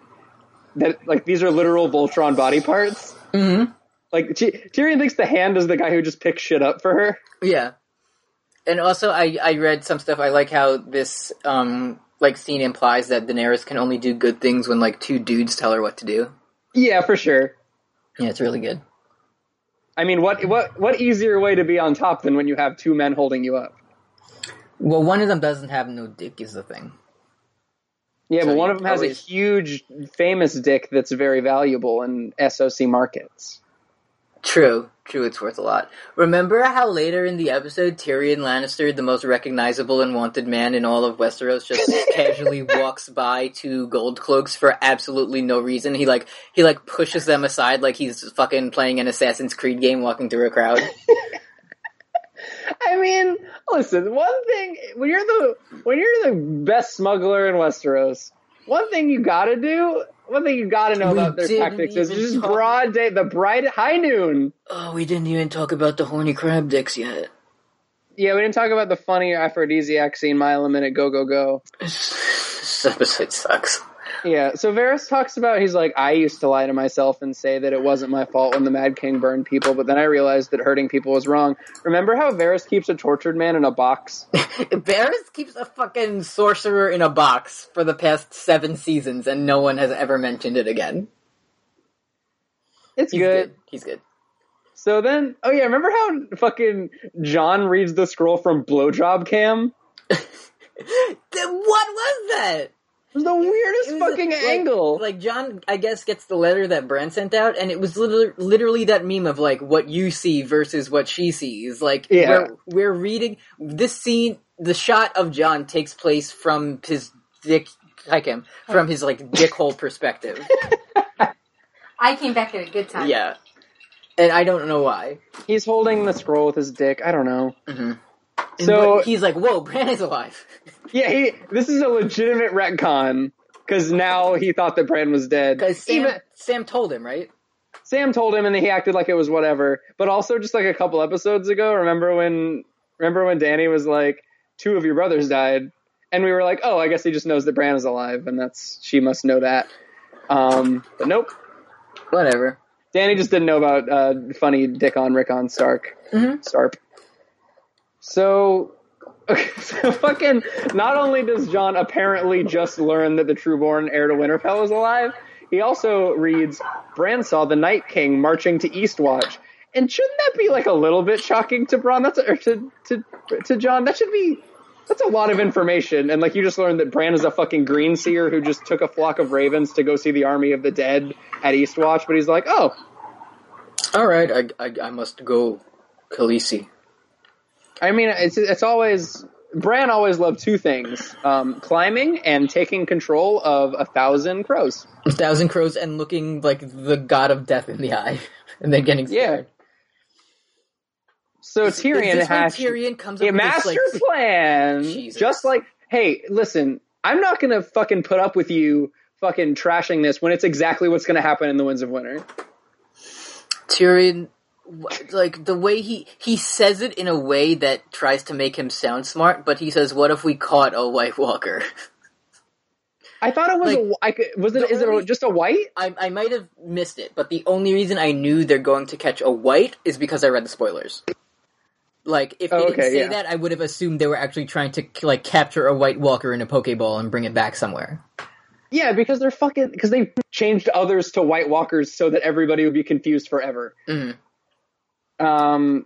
that like these are literal Voltron body parts. Mm-hmm. Like Ty- Tyrion thinks the hand is the guy who just picks shit up for her. Yeah. And also, I, I read some stuff. I like how this um like scene implies that Daenerys can only do good things when like two dudes tell her what to do. Yeah, for sure. Yeah, it's really good. I mean, what what what easier way to be on top than when you have two men holding you up? Well, one of them doesn't have no dick, is the thing. Yeah, So but one of them has a huge, famous dick that's very valuable in SOC markets. True, true, it's worth a lot. Remember how later in the episode Tyrion Lannister, the most recognizable and wanted man in all of Westeros, just casually walks by two gold cloaks for absolutely no reason. He like he like pushes them aside like he's fucking playing an Assassin's Creed game walking through a crowd. I mean, listen, one thing when you're the when you're the best smuggler in Westeros, one thing you gotta do, one thing you gotta know We about their tactics is just talk- broad day, the bright high noon. oh, we didn't even talk about the horny crab dicks yet. Yeah, we didn't talk about the funny aphrodisiac scene, mile a minute, go go go. this episode sucks. Yeah, so Varys talks about he's like, I used to lie to myself and say that it wasn't my fault when the Mad King burned people, but then I realized that hurting people was wrong. Remember how Varys keeps a tortured man in a box? Varys keeps a fucking sorcerer in a box for the past seven seasons, and no one has ever mentioned it again. It's He's good. good. He's good. So then, oh yeah, remember how fucking Jon reads the scroll from Blowjob Cam? Then what was that? It was the weirdest It was fucking like- angle. Like Jon, I guess, gets the letter that Bran sent out, and it was literally, literally that meme of like what you see versus what she sees. Like Yeah. we're we're reading this scene. The shot of Jon takes place from his dick, like him, from his like dick hole perspective. I came back at a good time. yeah, and I don't know why. He's holding the scroll with his dick. I don't know. Mm-hmm. And So but he's like, "Whoa, Bran is alive." yeah, he. This is a legitimate retcon because now he thought that Bran was dead. Because Sam, Even Sam told him, right? Sam told him, and then he acted like it was whatever. But also, just like a couple episodes ago, remember when? Remember when Dany was like, two of your brothers died, and we were like, oh, I guess he just knows that Bran is alive, and that's she must know that. Um, but nope. Whatever. Dany just didn't know about uh, funny Dick on Rick on Stark. Mhm. Starp. So, okay, so fucking. Not only does Jon apparently just learn that the Trueborn heir to Winterfell is alive, he also reads Bran saw the Night King marching to Eastwatch. And shouldn't that be like a little bit shocking to Bran? That's or to to to Jon. That should be. That's a lot of information, and like you just learned that Bran is a fucking green seer who just took a flock of ravens to go see the army of the dead at Eastwatch. But he's like, oh, All right, I, I, I must go, Khaleesi. I mean, it's it's always Bran always loved two things: um, climbing and taking control of a thousand crows. A thousand crows and looking like the god of death in the eye, and then getting scared. So Is- is Tyrion when has Tyrion comes up a with this, master like, plan, Jesus. just like, hey, listen, I'm not gonna fucking put up with you fucking trashing this when it's exactly what's gonna happen in the Winds of Winter. Tyrion, like the way he he says it in a way that tries to make him sound smart, but he says, "What if we caught a White Walker?" I thought it was Like, a, I could, was it is it just a white? I I might have missed it, but the only reason I knew they're going to catch a white is because I read the spoilers. Like if they Oh, didn't say yeah. that, I would have assumed they were actually trying to like capture a White Walker in a Pokeball and bring it back somewhere. Yeah, because they're fucking because they changed others to White Walkers so that everybody would be confused forever. Mhm. Um.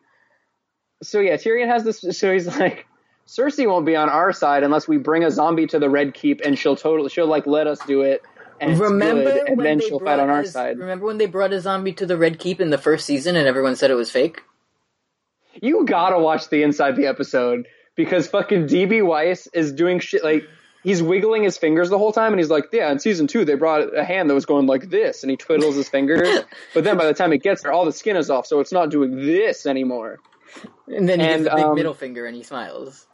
So yeah, Tyrion has this. So he's like, Cersei won't be on our side unless we bring a zombie to the Red Keep, and she'll totally she'll like let us do it. And remember good, and then she'll fight on our a- side. Remember when they brought a zombie to the Red Keep in the first season and everyone said it was fake? You gotta watch the inside the episode because fucking DB Weiss is doing shit like he's wiggling his fingers the whole time, and he's like, yeah, in season two they brought a hand that was going like this, and he twiddles his fingers, but then by the time it gets there, all the skin is off, so it's not doing this anymore. And then he And, gives a big um, middle finger and he smiles.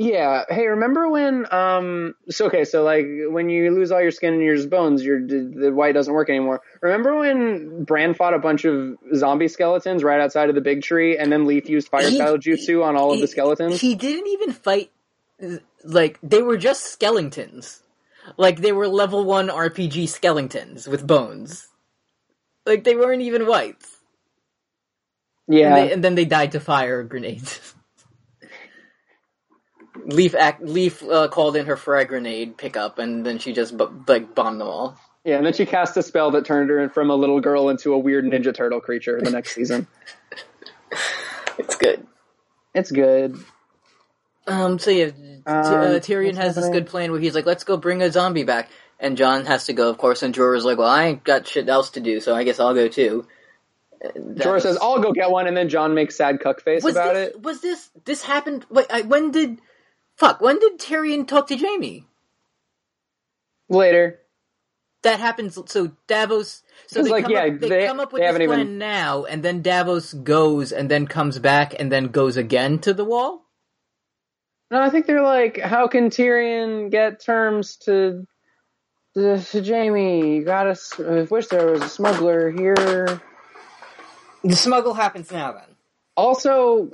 Yeah. Hey, remember when? Um. So okay. So like when you lose all your skin and your bones, your the white doesn't work anymore. Remember when Bran fought a bunch of zombie skeletons right outside of the big tree, and then Leaf used fire He- style jutsu on all of the skeletons? He didn't even fight. Like they were just skeletons. Like they were level one RPG skeletons with bones. Like they weren't even whites. yeah. And, they, and then they died to fire grenades. Leaf act, Leaf uh, called in her frag grenade pickup, and then she just bu- like bombed them all. yeah. And then she cast a spell that turned her from a little girl into a weird ninja turtle creature the next season. It's good. It's good. Um. So yeah, T- Um, uh, Tyrion has this good plan where he's like, "Let's go bring a zombie back," and Jon has to go, of course. And Jorah's like, "Well, I ain't got shit else to do, so I guess I'll go too." That Jorah was- says, "I'll go get one," and then Jon makes sad cuck face about this, it. Was this this happened? Wait, I, when did? Fuck, when did Tyrion talk to Jaime? Later, That happens. So Davos. So they like, come yeah, up, they, they- come up with they this plan even- now, and then Davos goes, and then comes back, and then goes again to the wall. No, I think they're like, "How can Tyrion get terms to to, to Jaime? You gotta. I wish there was a smuggler here." The smuggle happens now. Then Also,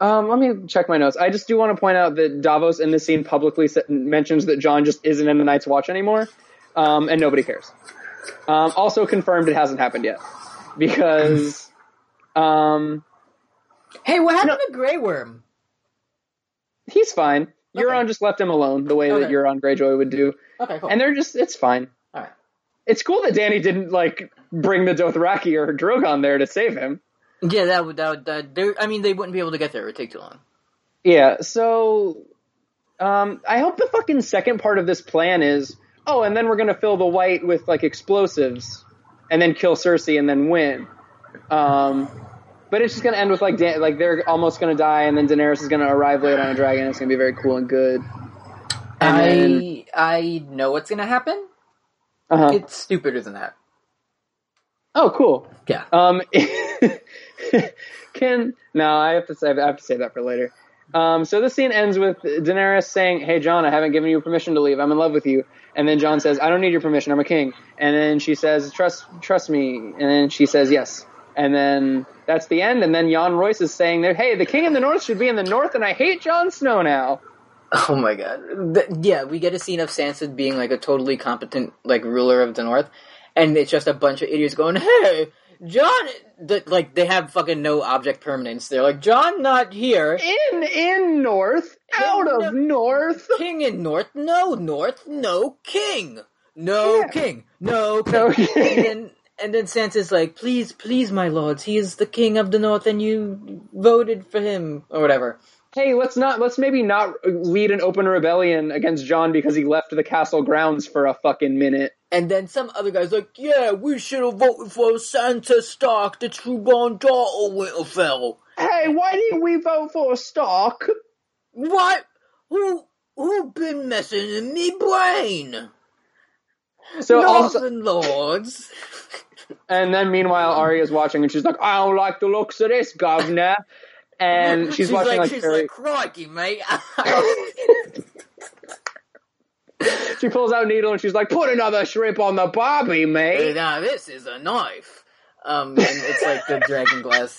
um, let me check my notes. I just do want to point out that Davos in this scene publicly sa- mentions that Jon just isn't in the Night's Watch anymore, um, and nobody cares. Um, also confirmed it hasn't happened yet because, um, hey, what happened to Grey Worm? He's fine. Okay. Euron just left him alone the way that Euron Greyjoy would do, Okay, cool. and they're just it's fine. All right. It's cool that Dany didn't like bring the Dothraki or Drogon there to save him. Yeah, that would that would. That, I mean, they wouldn't be able to get there. It would take too long. Yeah, so um, I hope the fucking second part of this plan is oh, and then we're gonna fill the white with like explosives, and then kill Cersei and then win. Um, but it's just gonna end with like Dan- like they're almost gonna die, and then Daenerys is gonna arrive late on a dragon. It's gonna be very cool and good. And I then- I know what's gonna happen. Uh-huh. It's stupider than that. Oh, cool. Yeah. Um, can no, I have to say I have to say that for later. Um, so this scene ends with Daenerys saying, "Hey, Jon, I haven't given you permission to leave. I'm in love with you." And then Jon says, "I don't need your permission. I'm a king." And then she says, "Trust, trust me." And then she says, "Yes." And then that's the end. And then Yohn Royce is saying that, "Hey, the king in the north should be in the north, and I hate Jon Snow now." Oh my god. Yeah, we get a scene of Sansa being like a totally competent like ruler of the North, and it's just a bunch of idiots going, "Hey, Jon!" th- like they have fucking no object permanence. They're like, "Jon, not here." In in north, out no- of north. King in North, no North, no King, no Yeah. King, no King. No king. And then Sansa's like, "Please, please, my lords, he is the King of the North, and you voted for him or whatever." hey, let's not let's maybe not lead an open rebellion against Jon because he left the castle grounds for a fucking minute. And then some other guy's like, yeah, we should have voted for Sansa Stark, the true-born daughter of Winterfell. Hey, why didn't we vote for Stark? What? Who who been messing in me brain? So also, lords. and then meanwhile Arya's watching and she's like, I don't like the looks of this, governor. And she's, watching like, she's very- like, crikey, mate. she pulls out a needle and she's like, put another shrimp on the barbie, mate. now this is a knife. Um, and it's like the dragon glass.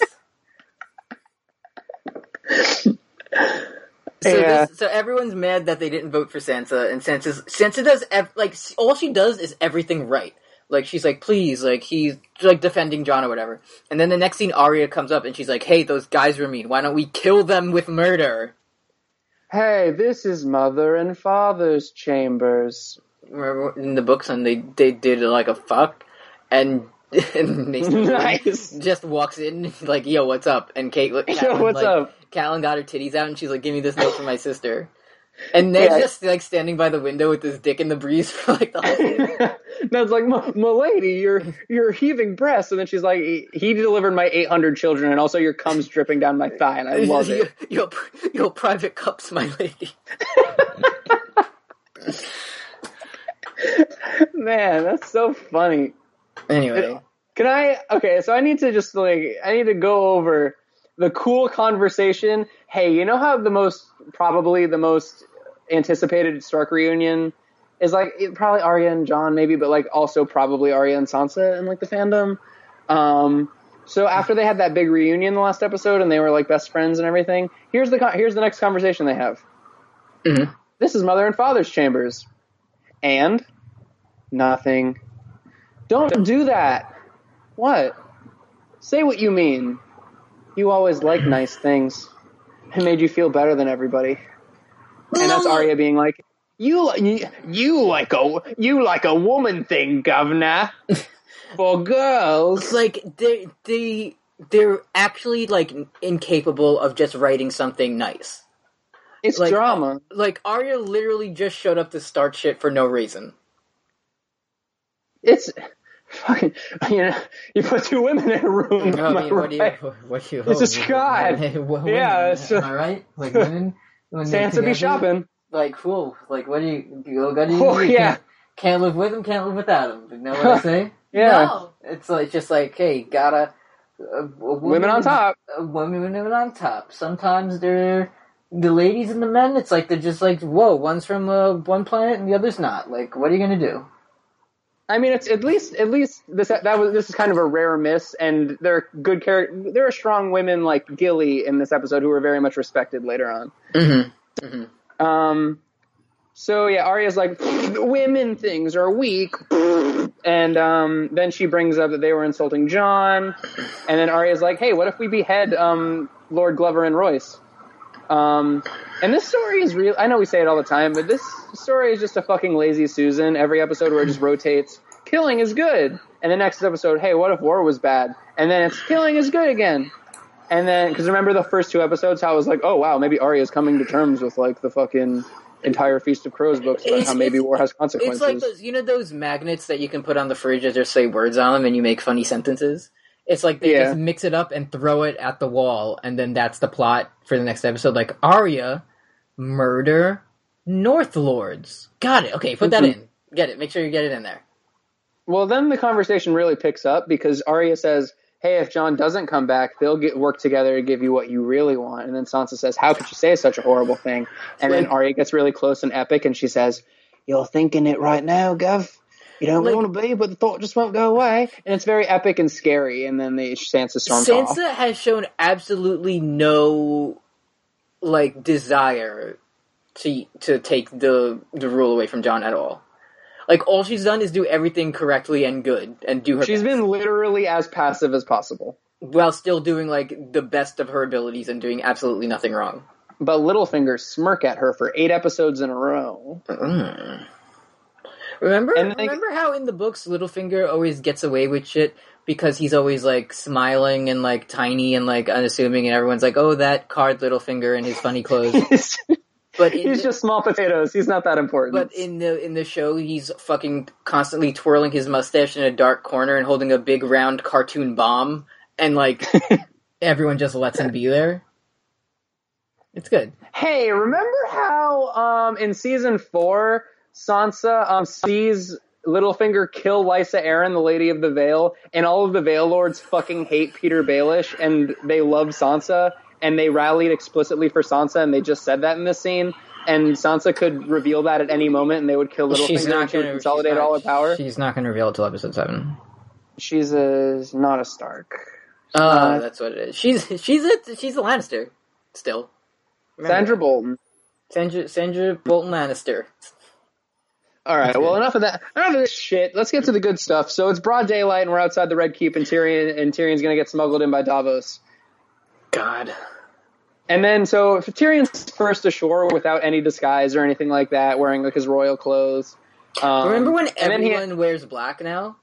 So, Yeah. this, so everyone's mad that they didn't vote for Sansa, and Sansa's Sansa does ev- like all she does is everything right. Like she's like, please, like he's like defending Jon or whatever. And then the next scene, Arya comes up and she's like, hey, those guys were mean. Why don't we kill them with murder? Hey, this is mother and father's chambers. Remember in the books, and they they did like a fuck, and and Mason Nice. just walks in like, yo, what's up? And Kate, Yo, what's like, up? Catelyn got her titties out, and she's like, give me this note for my sister. And Ned's Yeah. just like standing by the window with his dick in the breeze for like the whole. Ned's like, "M- milady, you're you're heaving breasts, and then she's like, he delivered my 800 children, and also your cum's dripping down my thigh, and I love it. your, your, your private cups, my lady. Man, that's so funny. Anyway, Can I? Okay, so I need to just like I need to go over the cool conversation. Hey, you know how the most probably the most anticipated Stark reunion is like it, probably Arya and Jon maybe, but like also probably Arya and Sansa in like the fandom. Um, so after they had that big reunion the last episode and they were like best friends and everything, here's the con- here's the next conversation they have. Mhm. This is mother and father's chambers, and nothing. Don't do that. What? Say what you mean. You always like nice things. It made you feel better than everybody. And that's Arya being like, "You, you, you like a, you like a woman thing, governor, for girls." like they they they're actually like incapable of just writing something nice. It's like- drama. Like Arya literally just showed up to start shit for no reason. It's fucking, you know, you put two women in a room. No, am I I mean, what do you, what do you It's a hope? Scott. Women, Yeah, it's a- am I right? Like women, when they're Sansa be shopping. Like, cool. Like, what do you, you got to Oh, yeah. Can't, can't live with them, can't live without them. You know what I say? Yeah. No. It's like just like, hey, gotta a, a woman, Women on top. A women, women on top. Sometimes they're the ladies and the men. It's like they're just like, whoa, one's from uh, one planet and the other's not. Like, what are you gonna do? I mean, it's at least at least this that was this is kind of a rare miss, and there are good character. There are strong women like Gilly in this episode who are very much respected later on. Mm-hmm. Um, so yeah, Arya's like, women things are weak, and um, then she brings up that they were insulting Jon, and then Arya's like, hey, what if we behead um, Lord Glover and Royce? Um, and this story is real. I know we say it all the time, but this story is just a fucking lazy Susan. Every episode where it just rotates. Killing is good, and the next episode, hey, what if war was bad? And then it's killing is good again. And then, because remember the first two episodes, how it was like, oh wow, maybe Arya's coming to terms with like the fucking entire Feast of Crows books about It's- how maybe war has consequences. It's like those, you know, those magnets that you can put on the fridge that just say words on them, and you make funny sentences. It's like they Yeah. just mix it up and throw it at the wall, and then that's the plot for the next episode. Like Arya, murder, North Lords. Got it. Okay, put that Mhm. in. Get it. Make sure you get it in there. Well, then the conversation really picks up because Arya says, "Hey, if Jon doesn't come back, they'll get work together to give you what you really want." And then Sansa says, "How could you say such a horrible thing?" And then Arya gets really close and epic, and she says, "You're thinking it right now, Gov. You don't Like- want to be, but the thought just won't go away." And it's very epic and scary. And then the Sansa storms off. Sansa has shown absolutely no like desire to to take the the rule away from Jon at all. Like all she's done is do everything correctly and good and do her She's best. been literally as passive as possible. while still doing like the best of her abilities and doing absolutely nothing wrong. But Littlefinger smirk at her for eight episodes in a row. Mm. Remember, And they- remember how in the books Littlefinger always gets away with shit because he's always like smiling and like tiny and like unassuming, and everyone's like, "Oh, that card Littlefinger in his funny clothes." he's But he's the, just small potatoes. He's not that important. but in the in the show, he's fucking constantly twirling his mustache in a dark corner and holding a big round cartoon bomb, and like everyone just lets him be there. It's good. Hey, remember how um in season four Sansa um sees Littlefinger kill Lysa Arryn, the Lady of the Vale, and all of the Vale Lords fucking hate Petyr Baelish and they love Sansa and they rallied explicitly for Sansa and they just said that in this scene. And Sansa could reveal that at any moment and they would kill Littlefinger she's not and going to consolidate all her power. She's not going to reveal it till episode seven. She's a not a Stark. Uh, Uh, that's what it is. She's she's a she's a Lannister still. Remember Sandra that. Bolton. Sandra Sandra Bolton Lannister. All right. Well, enough of that. Enough of this shit. Let's get to the good stuff. So it's broad daylight, and we're outside the Red Keep, and Tyrion and Tyrion's gonna get smuggled in by Davos. God. And then, so if Tyrion's first ashore without any disguise or anything like that, wearing like his royal clothes. Um, Remember when and then he- everyone wears black now?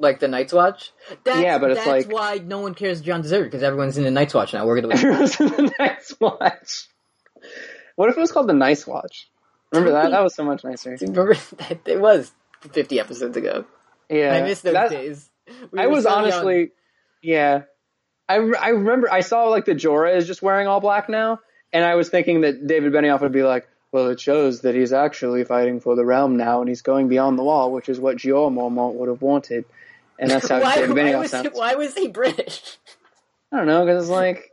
Like the Night's Watch? That's, Yeah, but it's that's like- why no one cares Jon deserted because everyone's in the Night's Watch now. We're gonna Everyone's in the Night's Watch. What if it was called the Nice Watch? Remember that? That was so much nicer. remember that it was fifty episodes ago. Yeah, I miss those that- days. We I was so young. honestly, yeah. I, I remember I saw like the Jorah is just wearing all black now, and I was thinking that David Benioff would be like, well, it shows that he's actually fighting for the realm now, and he's going beyond the wall, which is what Jorah Mormont would have wanted, and that's how why, David why Benioff was sounds. why was he British? I don't know because it's like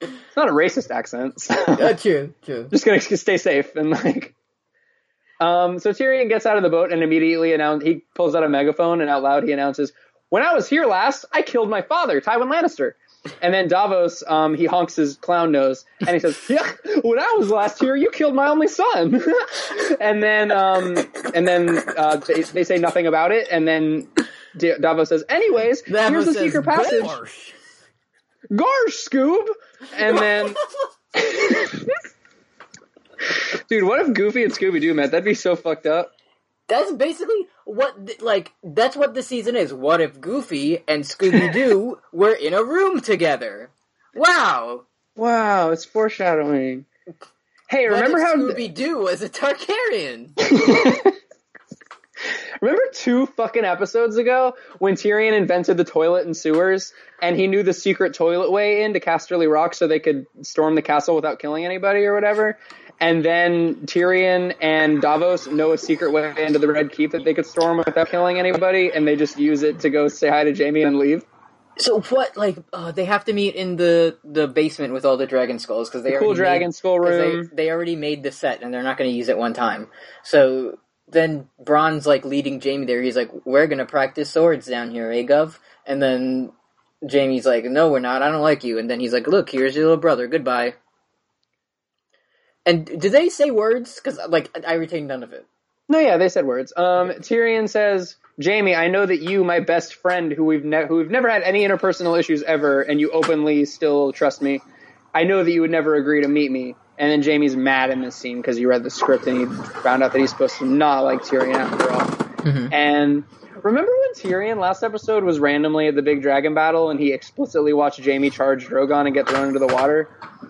it's not a racist accent. so- true, true. just gonna stay safe and like. Um, so Tyrion gets out of the boat and immediately announce he pulls out a megaphone and out loud he announces, "When I was here last, I killed my father, Tywin Lannister." And then Davos, um, he honks his clown nose and he says, "Yeah, when I was last here, you killed my only son." and then, um, and then uh, they, they say nothing about it. And then D- Davos says, "Anyways, Davos here's the secret passage." Gosh, Scoob! And then, dude, what if Goofy and Scooby Doo met? That'd be so fucked up. That's basically what, like, that's what the season is. What if Goofy and Scooby Doo were in a room together? Wow. Wow, it's foreshadowing. Hey, What remember how? Scooby Doo was a Targaryen? Remember two fucking episodes ago when Tyrion invented the toilet and sewers and he knew the secret toilet way into Casterly Rock so they could storm the castle without killing anybody or whatever? And then Tyrion and Davos know a secret way into the Red Keep that they could storm without killing anybody and they just use it to go say hi to Jaime and leave. So what? Like uh, they have to meet in the the basement with all the dragon skulls because they cool already dragon made, skull room. They, they already made the set and they're not going to use it one time. So then Bronn's like leading Jaime there. He's like, "We're going to practice swords down here, eh, Gov?" And then Jaime's like, "No, we're not. I don't like you." And then he's like, "Look, here's your little brother. Goodbye." And did they say words? Because like I retain none of it. No, yeah, they said words. Um, Tyrion says, "Jaime, I know that you, my best friend, who we've ne- who we've never had any interpersonal issues ever, and you openly still trust me. I know that you would never agree to meet me." And then Jaime's mad in this scene because he read the script and he found out that he's supposed to not like Tyrion after all. Mhm. And remember when Tyrion last episode was randomly at the big dragon battle and he explicitly watched Jaime charge Drogon and get thrown into the water?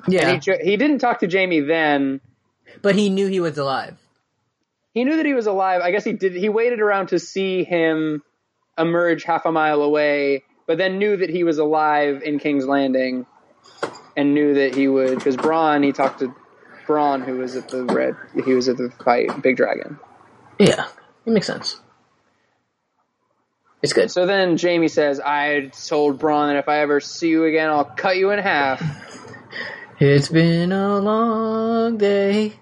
Yeah, he, he didn't talk to Jaime then. but he knew he was alive. he knew that he was alive. I guess he did. He waited around to see him emerge half a mile away, but then knew that he was alive in King's Landing, and knew that he would because Bronn. He talked to Bronn, who was at the red. He was at the fight, Big Dragon. Yeah, it makes sense. It's good. So then Jaime says, "I told Bronn that if I ever see you again, I'll cut you in half." It's been a long day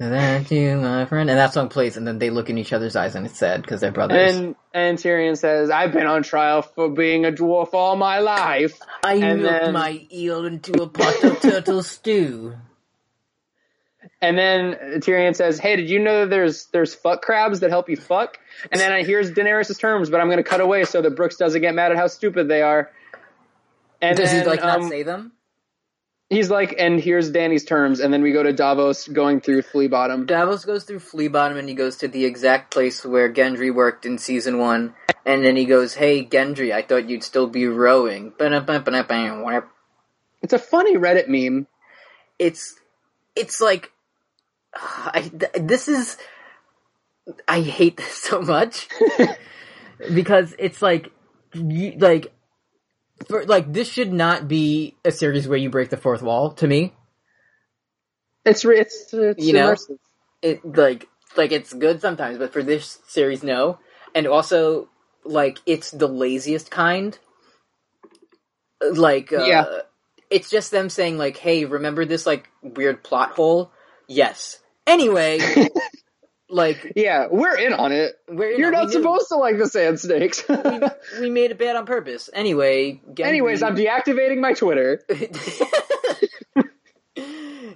without you, my friend. And that song plays, and then they look in each other's eyes, and it's sad because they're brothers. And and Tyrion says, "I've been on trial for being a dwarf all my life." I and milked then- my eel into a pot of turtle stew. And then Tyrion says, "Hey, did you know that there's there's fuck crabs that help you fuck?" And then I here's Daenerys' terms, but I'm going to cut away so that Brooks doesn't get mad at how stupid they are. And Does then, he like not um, say them? He's like, and here's Dany's terms, and then we go to Davos going through Flea Bottom. Davos goes through Flea Bottom, and he goes to the exact place where Gendry worked in season one. And then he goes, "Hey, Gendry, I thought you'd still be rowing." It's a funny Reddit meme. it's it's like I this is I hate this so much because it's like you, like for like this should not be a series where you break the fourth wall to me. It's it's it's You know? immersive. It like like it's good sometimes, but for this series no. And also like it's the laziest kind. Like uh, Yeah. it's just them saying like, "Hey, remember this like weird plot hole?" Yes. Anyway, like Yeah, we're in on it. we're You're we not supposed to like the sand snakes. we made it bad on purpose. Anyway, Gendry, Anyways, I'm deactivating my Twitter.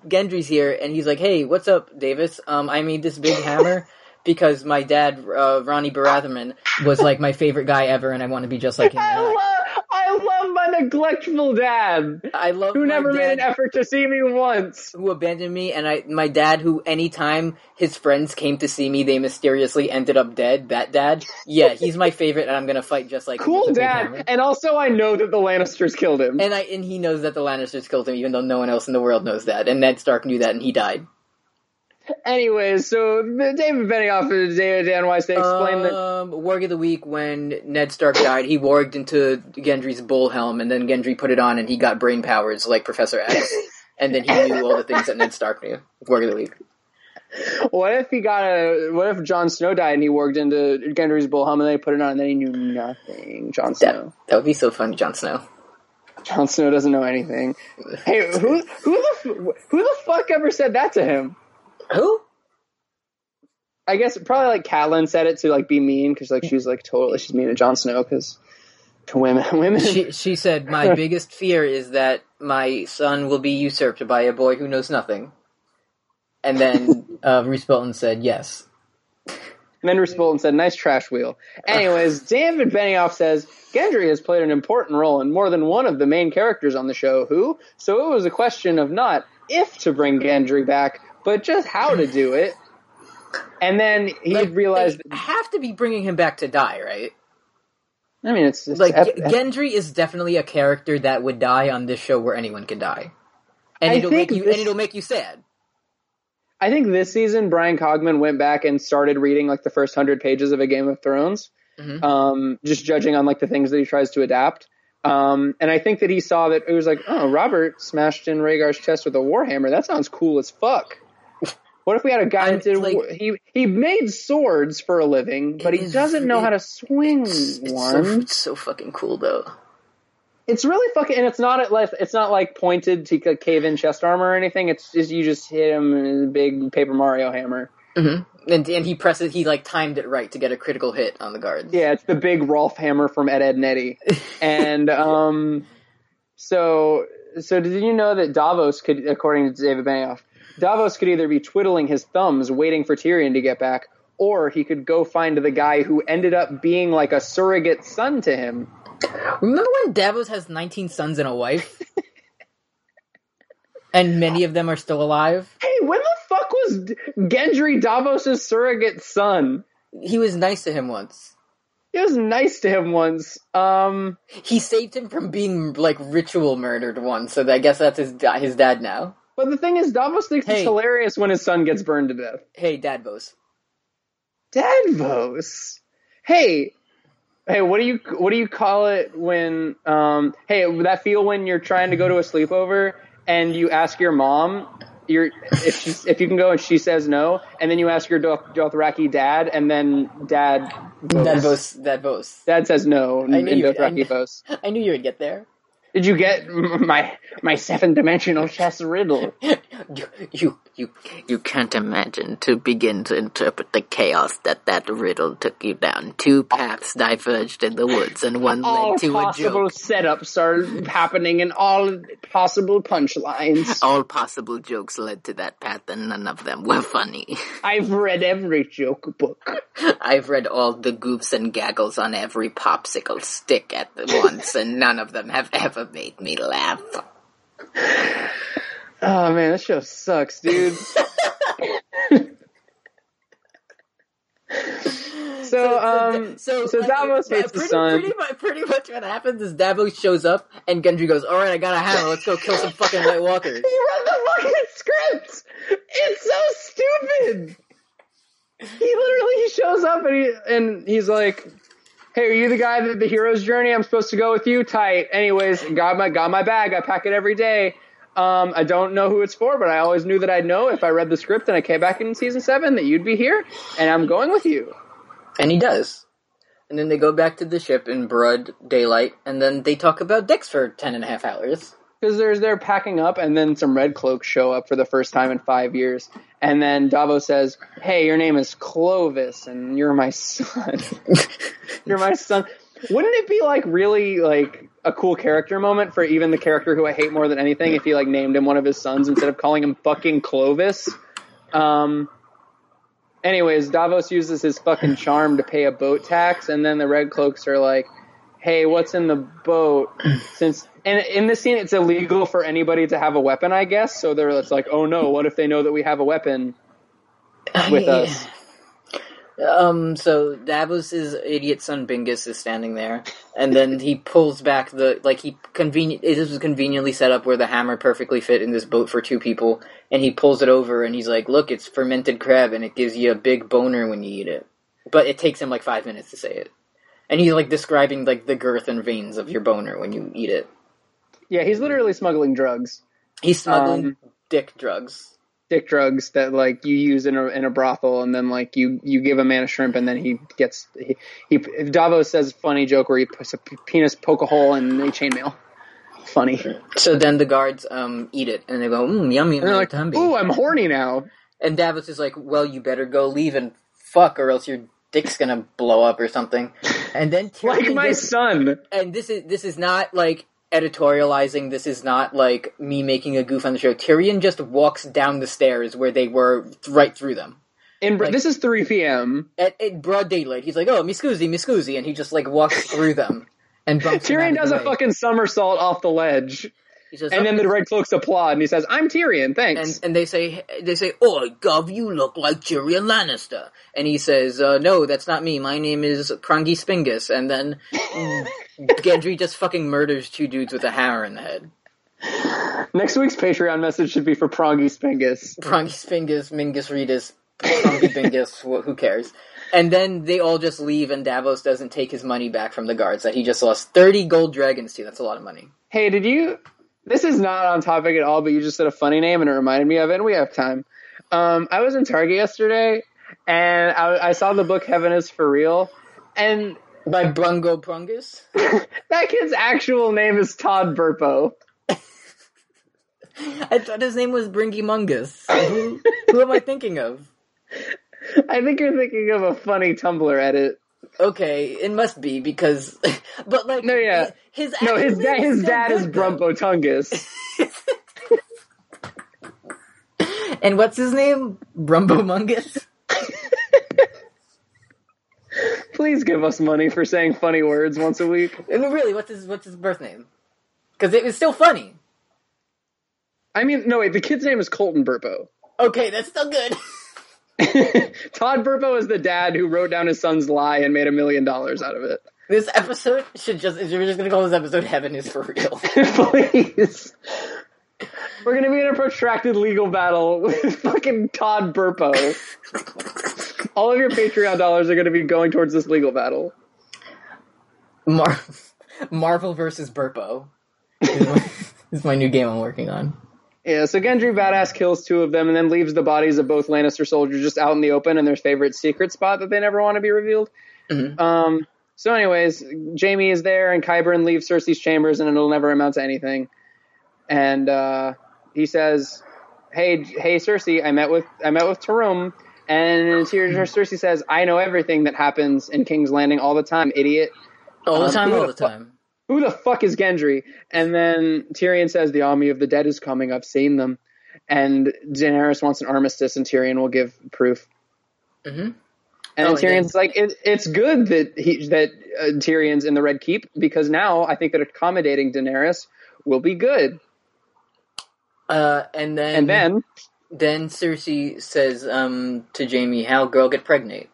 Gendry's here, and he's like, "Hey, what's up, Davos? Um, I made this big hammer because my dad, uh, Ronnie Baratheon, was like my favorite guy ever, and I want to be just like him." I And I- love, I neglectful dad I love who never made an effort to see me once. who abandoned me, and I my dad who anytime his friends came to see me, they mysteriously ended up dead. That dad, yeah, he's my favorite, and I'm gonna fight just like Cool with a big hammer. dad, and also I know that the Lannisters killed him. And I and he knows that the Lannisters killed him, even though no one else in the world knows that. And Ned Stark knew that, and he died. Anyways, so David Benioff and David Dan Weiss they explained that um, Warg of the Week when Ned Stark died, he warged into Gendry's bull helm, and then Gendry put it on, and he got brain powers like Professor X. and then he knew all the things that Ned Stark knew. Warg of the Week. what if he got a what if Jon Snow died and he worked into Gendry's bull helm and they put it on and then he knew nothing. Jon Snow. that would be so funny, Jon Snow. Jon Snow doesn't know anything. Hey, who who the who the fuck ever said that to him? Who? I guess probably like Catelyn said it to like be mean because like she's like totally she's mean to Jon Snow because to women women. She she said, "My biggest fear is that my son will be usurped by a boy who knows nothing." And then uh, Reese Bolton said, "Yes." And then Bruce Bolton said, "Nice trash wheel." Anyways, David Benioff says Gendry has played an important role in more than one of the main characters on the show. Who? So it was a question of not if to bring Gendry back, but just how to do it. And then he Like, realized. have to be bringing him back to die, right? I mean, it's, it's Like ep- Gendry is definitely a character that would die on this show where anyone can die, and I it'll make you this- and it'll make you sad. I think this season Bryan Cogman went back and started reading like the first hundred pages of a Game of Thrones, Mhm. um, just judging on like the things that he tries to adapt. Um, and I think that he saw that it was like, oh, Robert smashed in Rhaegar's chest with a warhammer. That sounds cool as fuck. What if we had a guy that did like- he he made swords for a living, but he doesn't know it- how to swing It's, it's so, one. it's so fucking cool though. It's really fucking, and it's not at like it's not like pointed to like, cave in chest armor or anything. It's just you just hit him with a big Paper Mario hammer. hmm And and he presses he like timed it right to get a critical hit on the guards. Yeah, it's the big Rolf hammer from Ed Edd n Eddy. and um, so so did you know that Davos could, according to David Benioff, Davos could either be twiddling his thumbs waiting for Tyrion to get back, or he could go find the guy who ended up being like a surrogate son to him. Remember when Davos has 19 sons and a wife? and many of them are still alive? Hey, when the fuck was Gendry Davos' surrogate son? He was nice to him once. He was nice to him once. Um, He saved him from being like ritual murdered once, so I guess that's his his dad now. But the thing is, Davos thinks Hey. it's hilarious when his son gets burned to death. Hey, Dadvos. Dadvos. Hey, hey, what do you what do you call it when? Um, hey, that feel when you're trying to go to a sleepover and you ask your mom. You're, if she's, if you can go and she says no, and then you ask your Doth- Dothraki dad, and then dad votes. Dadvos. Dadvos. Dad says no I knew in you- Dothraki votes. I knew you would get there. Did you get my my seven dimensional chess riddle? You, you, you, you can't imagine to begin to interpret the chaos that that riddle took you down. Two paths diverged in the woods, and one all led to a possible joke. setups are happening and all possible punchlines. All possible jokes led to that path, and none of them were funny. I've read every joke book. I've read all the goofs and gaggles on every popsicle stick at once, and none of them have ever made me laugh. Oh man, this show sucks, dude. so um so, Davos hates the sun. Pretty much, pretty much what happens is Davos shows up, and Gendry goes, "All right, I got a hammer. Let's go kill some fucking White Walkers." He read the fucking script. It's so stupid. He literally he shows up and he and he's like, "Hey, are you the guy that the hero's journey? I'm supposed to go with you. Tight. Anyways, got my got my bag. I pack it every day. Um, I don't know who it's for, but I always knew that I'd know if I read the script and I came back in season seven that you'd be here, and I'm going with you. And he does. And then they go back to the ship in broad daylight, and then they talk about dicks for ten and a half hours. Because there's they're packing up, and then some red cloaks show up for the first time in five years, and then Davos says, "Hey, your name is Clovis, and you're my son. you're my son." Wouldn't it be like really like a cool character moment for even the character who I hate more than anything if he like named him one of his sons instead of calling him fucking Clovis? Um. Anyways, Davos uses his fucking charm to pay a boat tax, and then the red cloaks are like, "Hey, what's in the boat?" Since and in this scene, it's illegal for anybody to have a weapon, I guess. So they're it's like, "Oh no, what if they know that we have a weapon with us?" Um, so Davos's idiot son Bingus is standing there, and then he pulls back the like he convenient. It was conveniently set up where the hammer perfectly fit in this boat for two people, and he pulls it over and he's like, "Look, it's fermented crab, and it gives you a big boner when you eat it." But it takes him like five minutes to say it, and he's like describing like the girth and veins of your boner when you eat it. Yeah, he's literally smuggling drugs, He's smuggling Um, dick drugs. dick drugs that like you use in a in a brothel, and then like you you give a man a shrimp, and then he gets he, he Davos says a funny joke where he puts a penis poke a hole in a chainmail. Funny. So then the guards um eat it, and they go, "Mmm, yummy, they're like, tummy." "Ooh, I'm horny now." And Davos is like, "Well, you better go leave and fuck, or else your dick's gonna blow up or something." And then Like my gets- son. and this is this is not like editorializing. This is not like me making a goof on the show. Tyrion just walks down the stairs where they were right through them In Like- this is 3 p.m. at, at broad daylight. He's like, "Oh, mi scusi, mi scusi," and he just like walks through them and bumps them out Tyrion does a fucking somersault off the ledge, says, and "Oh, then the red cloaks applaud, and he says, "I'm Tyrion, thanks." and and they say they say, "Oh, Gov, you look like Tyrion Lannister," and he says, uh, "No, that's not me. My name is Crongy Spingus." And then Gendry just fucking murders two dudes with a hammer in the head. Next week's Patreon message should be for Prongy Spingus. Prongy Spingus, Mingus Redus, Prongy Bingus, who cares? And then they all just leave, and Davos doesn't take his money back from the guards that he just lost 30 gold dragons to. That's a lot of money. Hey, did you? This is not on topic at all, but you just said a funny name and it reminded me of it. And we have time. Um, I was in Target yesterday, and I, I saw the book Heaven is for Real, and By Brungo Brungus? that kid's actual name is Todd Burpo. I thought his name was Bringy Mungus. who, who am I thinking of? I think you're thinking of a funny Tumblr edit. Okay, it must be because, but like, No, yeah. His No, his his dad is. Brumpo Tungus. And what's his name? Brumbo Mungus. Please give us money for saying funny words once a week. Mean, really, what's his what's his birth name? Because it was still funny. I mean, no, wait, the kid's name is Colton Burpo. Okay, that's still good. Todd Burpo is the dad who wrote down his son's lie and made a million dollars out of it. This episode should just we're just gonna call this episode "Heaven is for Real." Please. We're gonna be in a protracted legal battle with fucking Todd Burpo. All of your Patreon dollars are gonna be going towards this legal battle. Mar- Marvel versus Burpo. Is, my, is my new game I'm working on. Yeah, so Gendry badass kills two of them and then leaves the bodies of both Lannister soldiers just out in the open in their favorite secret spot that they never want to be revealed. Mhm. Um, so, anyways, Jaime is there and Qyburn leaves Cersei's chambers and it'll never amount to anything. And uh, he says, "Hey, hey, Cersei, I met with I met with Tarum." And here Cersei says, "I know everything that happens in King's Landing all the time, idiot." All the Um, time, who all the the fu- time. who the fuck is Gendry? And then Tyrion says, the army of the dead is coming. I've seen them. And Daenerys wants an armistice, and Tyrion will give proof. hmm And Oh, Tyrion's like, it, it's good that he that uh, Tyrion's in the Red Keep because now I think that accommodating Daenerys will be good. Uh, and then And then, then Cersei says um, to Jaime, "How girl get pregnant?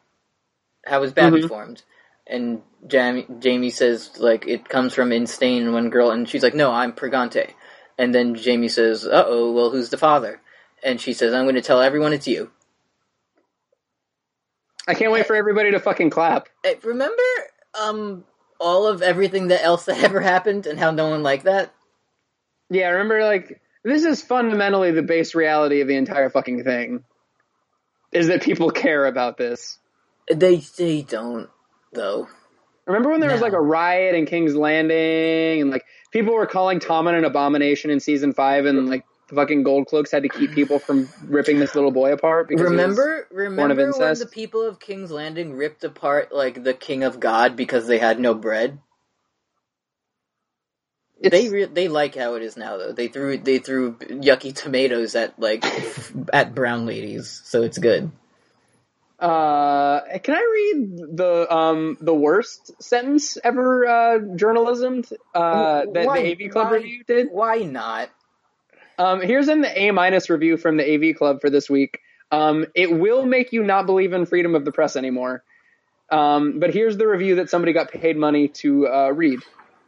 How was baby Mhm. formed?" And Jaime, Jaime says, "Like it comes from insane when girl." And she's like, "No, I'm pregante." And then Jaime says, "Uh oh, well, who's the father?" And she says, "I'm going to tell everyone it's you." I can't wait for everybody to fucking clap. Eh, Remember, um, all of everything that else that ever happened and how no one liked that. Yeah, remember, like, this is fundamentally the base reality of the entire fucking thing. Is that people care about this. They they don't though. Remember when there was like a riot in King's Landing and like people were calling Tommen an abomination in season five and like the fucking gold cloaks had to keep people from ripping this little boy apart because Remember, remember when the people of King's Landing ripped apart like the King of God because they had no bread? It's- They re- they like how it is now though. They threw they threw yucky tomatoes at like at brown ladies, so it's good. uh can I read the um the worst sentence ever uh journalism uh that Why- the AV Club why- review did? Why not? Um here's in the A minus review from the AV Club for this week. Um it will make you not believe in freedom of the press anymore. Um but here's the review that somebody got paid money to uh read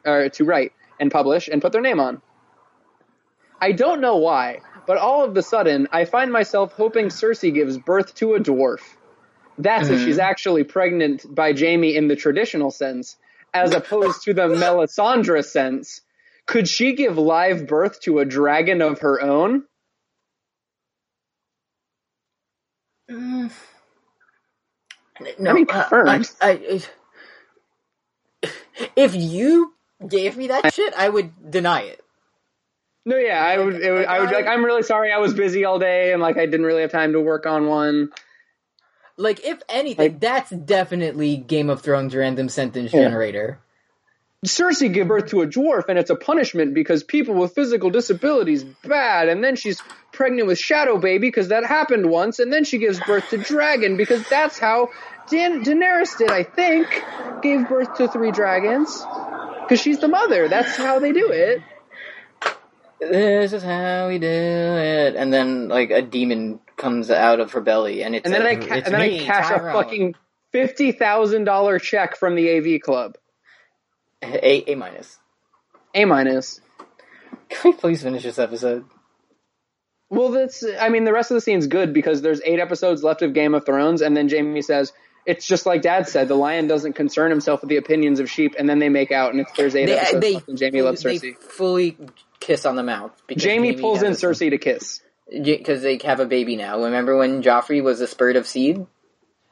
or to write and publish and put their name on. I don't know why, but all of a sudden I find myself hoping Cersei gives birth to a dwarf. That's if Mhm. she's actually pregnant by Jaime in the traditional sense, as opposed to the Melisandre sense. Could she give live birth to a dragon of her own? Mm. I mean, confirmed. I, I- if you gave me that shit, I would deny it. No, yeah, I would. It would I would be like, I'm really sorry. I was busy all day and like I didn't really have time to work on one. Like, if anything, Like- that's definitely Game of Thrones random sentence Yeah. generator. Cersei gave birth to a dwarf and it's a punishment because people with physical disabilities bad. And then she's pregnant with Shadow Baby because that happened once. And then she gives birth to dragon because that's how Dan- Daenerys did I think gave birth to three dragons. Because she's the mother. That's how they do it. This is how we do it. And then, like, a demon comes out of her belly, and it's and then a- I ca- and then I cash Tyrone. a fucking fifty thousand dollar check from the AV club A, A minus. A minus Can we please finish this episode? Well, that's. I mean, the rest of the scene's good because there's eight episodes left of Game of Thrones, and then Jaime says it's just like Dad said. The lion doesn't concern himself with the opinions of sheep, and then they make out, and it's there's eight They, uh, episodes they, left, and Jaime loves they Cersei. fully kiss on the mouth. because Jaime pulls in Cersei to kiss. because they have a baby now. Remember when Joffrey was a spurt of seed?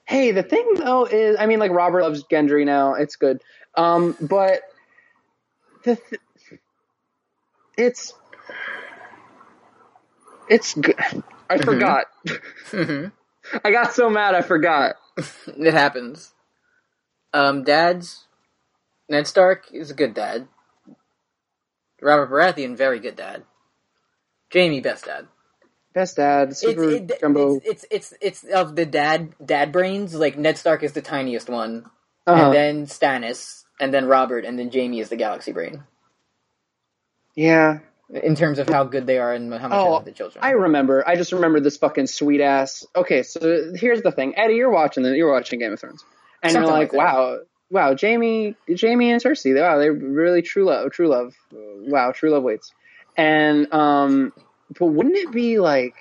Hey, the thing though is, I mean, like Robert loves Gendry now. It's good, um, but the th- it's it's good. I forgot. Mhm. I got so mad I forgot. It happens. Um, dad's Ned Stark is a good dad. Robert Baratheon, very good dad. Jaime, best dad. Best dad, It's, super it, jumbo. it's, it's it's it's of the dad dad brains. Like Ned Stark is the tiniest one, uh-huh. and then Stannis, and then Robert, and then Jaime is the galaxy brain. yeah, In terms of how good they are and how much they Oh, love the children. I remember. I just remember this fucking sweet ass. Okay, so here's the thing, Eddie. You're watching the, you're watching Game of Thrones, and Something you're like like, wow, wow, Jaime, Jaime and Cersei. Wow, they're really true love, true love. Wow, true love waits. And um, but wouldn't it be like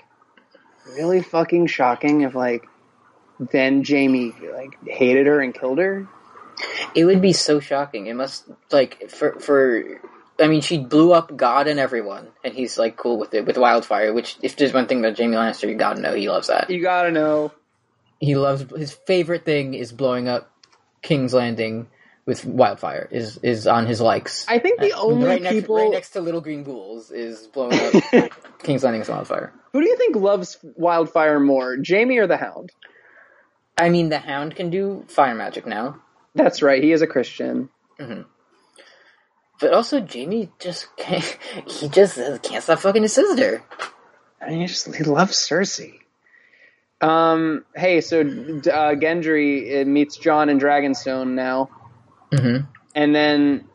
really fucking shocking if like then Jaime like hated her and killed her? It would be so shocking. It must like for for. I mean, she blew up God and everyone, and he's like cool with it with wildfire. Which, if there's one thing about Jaime Lannister, you gotta know he loves that. You gotta know. He loves his favorite thing is blowing up King's Landing with wildfire. Is is on his likes. I think the Uh, only right next, people. right next to Little Green Ghouls is blowing up King's Landing with wildfire. Who do you think loves wildfire more, Jaime or the Hound? I mean, the Hound can do fire magic now, That's right. He is a Christian. but also Jaime just can't, he just can't stop fucking his sister. I mean, he just he loves Cersei. Um. Hey, so uh, Gendry meets Jon in Dragonstone now, Mm-hmm. and then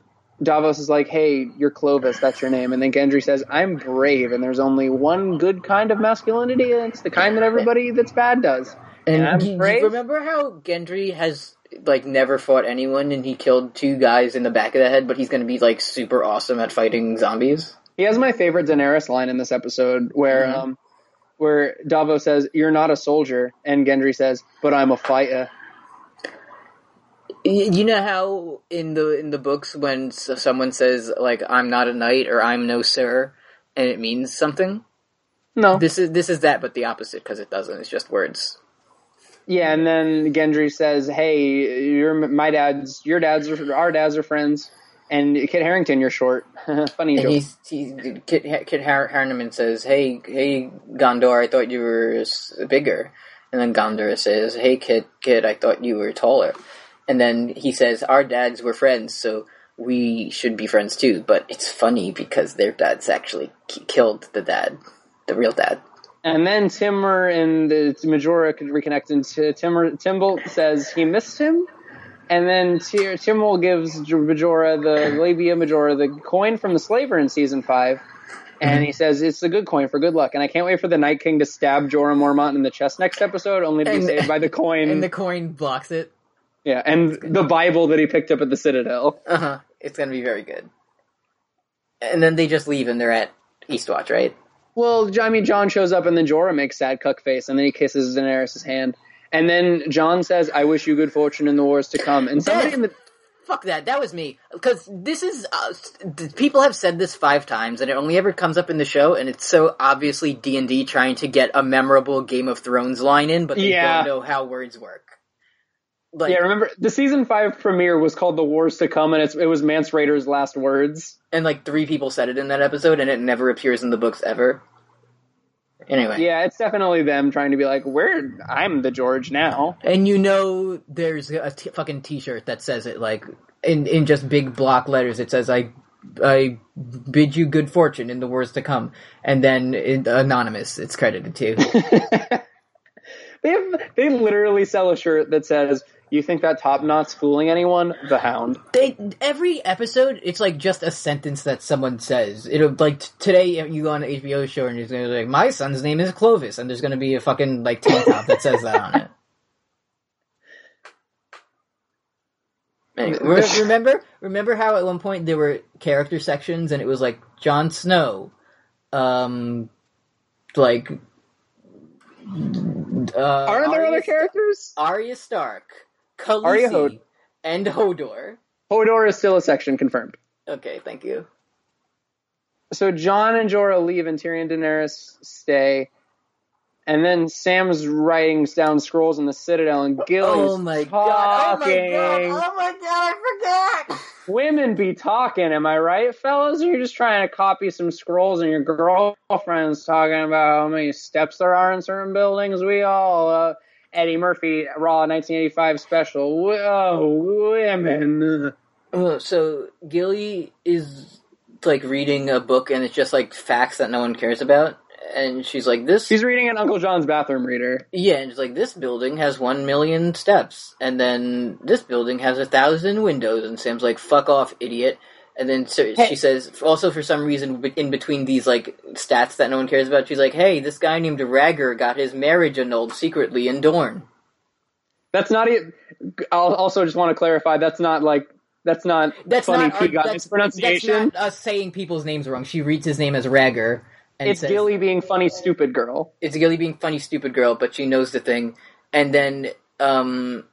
Davos is like, "Hey, you're Clovis. That's your name." And then Gendry says, "I'm brave, and there's only one good kind of masculinity, and it's the kind that everybody that's bad does." And I'm you, you remember how Gendry has like never fought anyone, and he killed two guys in the back of the head, but he's going to be like super awesome at fighting zombies. He has my favorite Daenerys line in this episode, where Mhm. um, where Davos says, "You're not a soldier," and Gendry says, "But I'm a fighter." You know how in the in the books when someone says like "I'm not a knight" or "I'm no sir," and it means something. No, This is this is that, but the opposite because it doesn't. It's just words. Yeah, and then Gendry says, "Hey, your my dad's, your dad's, our dads are friends." And Kit Harington, you're short. Funny And joke. he's, he, Kit, Kit Har- Harriman says, "Hey, hey, Gondor, I thought you were bigger." And then Gondor says, "Hey, Kit, Kit, I thought you were taller." And then he says, "Our dads were friends, so we should be friends too." But it's funny because their dads actually k- killed the dad, the real dad. And then Timur and the Majora could reconnect, and T- Timur Timble says he missed him. And then T- Timble gives Majora the labia Majora the coin from the slaver in season five, and he says it's a good coin for good luck. And I can't wait for the Night King to stab Jorah Mormont in the chest next episode, only to be And- saved by the coin. And the coin blocks it. yeah, and the Bible that he picked up at the Citadel. Uh huh. It's gonna be very good. And then they just leave, and they're at Eastwatch, right? Well, I mean, Jon shows up and then Jorah makes sad cuck face, and then he kisses Daenerys' hand. And then Jon says, I wish you good fortune in the wars to come. And somebody in the. Fuck that. That was me. Because this is uh, people have said this five times, and it only ever comes up in the show, and it's so obviously D and D trying to get a memorable Game of Thrones line in, but they Yeah. don't know how words work. Like, Yeah, remember, the season five premiere was called The Wars to Come, and it's, it was Mance Rayder's last words. and like three people said it in that episode, and it never appears in the books ever. Anyway, Yeah, it's definitely them trying to be like, where I'm the George now. and you know, there's a t- fucking T-shirt that says it like in in just big block letters. It says, "I I bid you good fortune in the wars to come," and then in, anonymous, it's credited to. They have, they literally sell a shirt that says, you think that top knot's fooling anyone? The Hound. they every episode it's like just a sentence that someone says it'll like t- today you go on an hbo show and you're gonna be like my son's name is clovis and there's gonna be a fucking like tank top that says that on it Anyway, re- remember remember how at one point there were character sections and it was like Jon Snow, um, like. Uh, Aren't there Arya other Sta- characters? Arya Stark, Arya Khaleesi, Hod- and Hodor. Hodor is still a section confirmed. Okay, thank you. So Jon and Jorah leave and Tyrion and Daenerys stay. And then Sam's writing down scrolls in the Citadel and Gilly's Oh my talking. god! Oh my god! Oh my god! I forgot. Women be talking, am I right, fellas? Or you're just trying to copy some scrolls and your girlfriend's talking about how many steps there are in certain buildings? We all, uh, Eddie Murphy, Raw 1985 special. Whoa, women. Uh, so Gilly is like reading a book, and it's just like facts that no one cares about. And she's like, "This, She's reading an Uncle John's bathroom reader. yeah." And she's like, "This building has one million steps, and then this building has a thousand windows." And Sam's like, "Fuck off, idiot." And then so Hey. she says, also for some reason, in between these like stats that no one cares about, she's like, "Hey, this guy named Ragger got his marriage annulled secretly in Dorne." That's not it. I'll also just want to clarify that's not like, that's not That's funny not our, Keegan that's, pronunciation. That's not us saying people's names wrong. She reads his name as Ragger. And it's says, Gilly being funny, stupid girl. it's Gilly being funny, stupid girl, but she knows the thing. And then, um,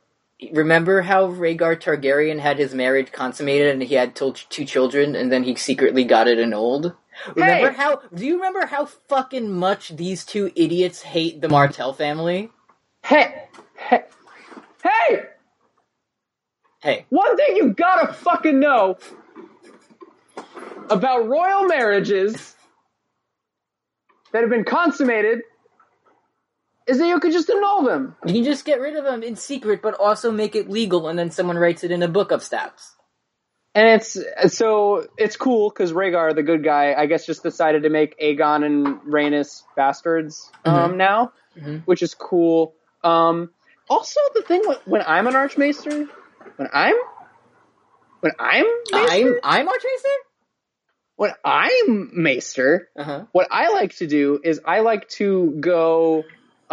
remember how Rhaegar Targaryen had his marriage consummated and he had two children, and then he secretly got it annulled? Remember Hey! how? Do you remember how fucking much these two idiots hate the Martell family? Hey, hey, hey! Hey, One thing you gotta fucking know about royal marriages that have been consummated is that you could just annul them. you can just get rid of them in secret, but also make it legal, and then someone writes it in a book of stats. And it's so it's cool because Rhaegar, the good guy, I guess just decided to make Aegon and Rhaenys bastards um, now, Mhm. which is cool. Um, also, the thing when, I'm an Archmaester, when I'm when I'm I'm I'm Archmaester. when I'm Maester, Uh huh. what I like to do is I like to go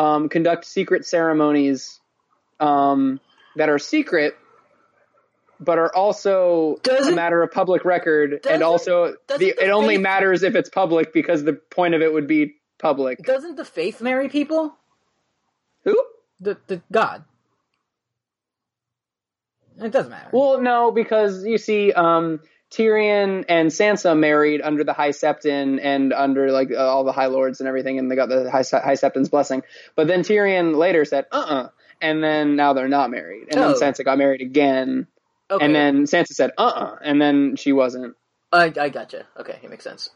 um, conduct secret ceremonies um, that are secret, but are also a Doesn't- matter of public record, and also doesn't the, the it only faith- matters if it's public because the point of it would be public. Doesn't the faith marry people? Who? The the God. It doesn't matter. Well, no, because you see, um, Tyrion and Sansa married under the High Septon and under like uh, all the High Lords and everything, and they got the High, High Septon's blessing. But then Tyrion later said, "Uh, uh and then now they're not married, and Oh. then Sansa got married again, okay. and then Sansa said, "Uh, uh and then she wasn't. I I gotcha. Okay, it makes sense.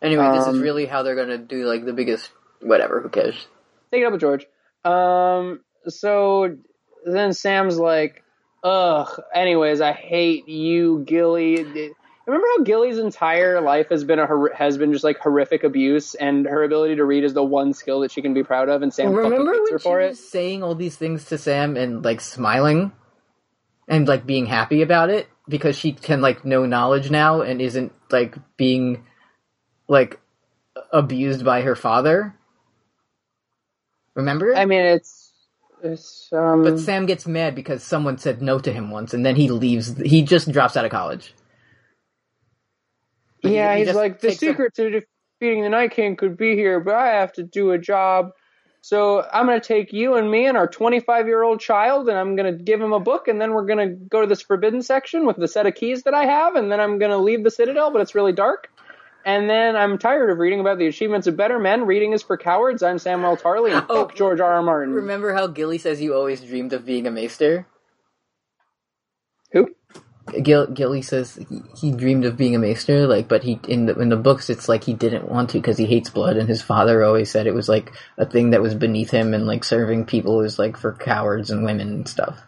Anyway, this is Um, really how they're gonna do like the biggest whatever. Who cares? Take it up with George. Um, so then Sam's like, ugh. Anyways, I hate you, Gilly. Remember how Gilly's entire life has been a hor- has been just like horrific abuse, and her ability to read is the one skill that she can be proud of, and Sam Remember when her she for was it. saying all these things to Sam and like smiling and like being happy about it because she can like know knowledge now and isn't like being like abused by her father. Remember? I mean, it's it's um. But Sam gets mad because someone said no to him once, and then he leaves. He just drops out of college. Yeah, he he's like the takes a- secret to defeating the Night King could be here, but I have to do a job. So I'm going to take you and me and our 25 year old child, and I'm going to give him a book, and then we're going to go to this forbidden section with the set of keys that I have, and then I'm going to leave the Citadel, but it's really dark. And then I'm tired of reading about the achievements of better men. Reading is for cowards. I'm Samuel Tarly, and Oh, George R. R. Martin. Remember how Gilly says you always dreamed of being a maester? Who? Gil, Gilly says he, he dreamed of being a maester, like, but he in the in the books it's like he didn't want to because he hates blood, and his father always said it was like a thing that was beneath him, and like serving people is like for cowards and women and stuff.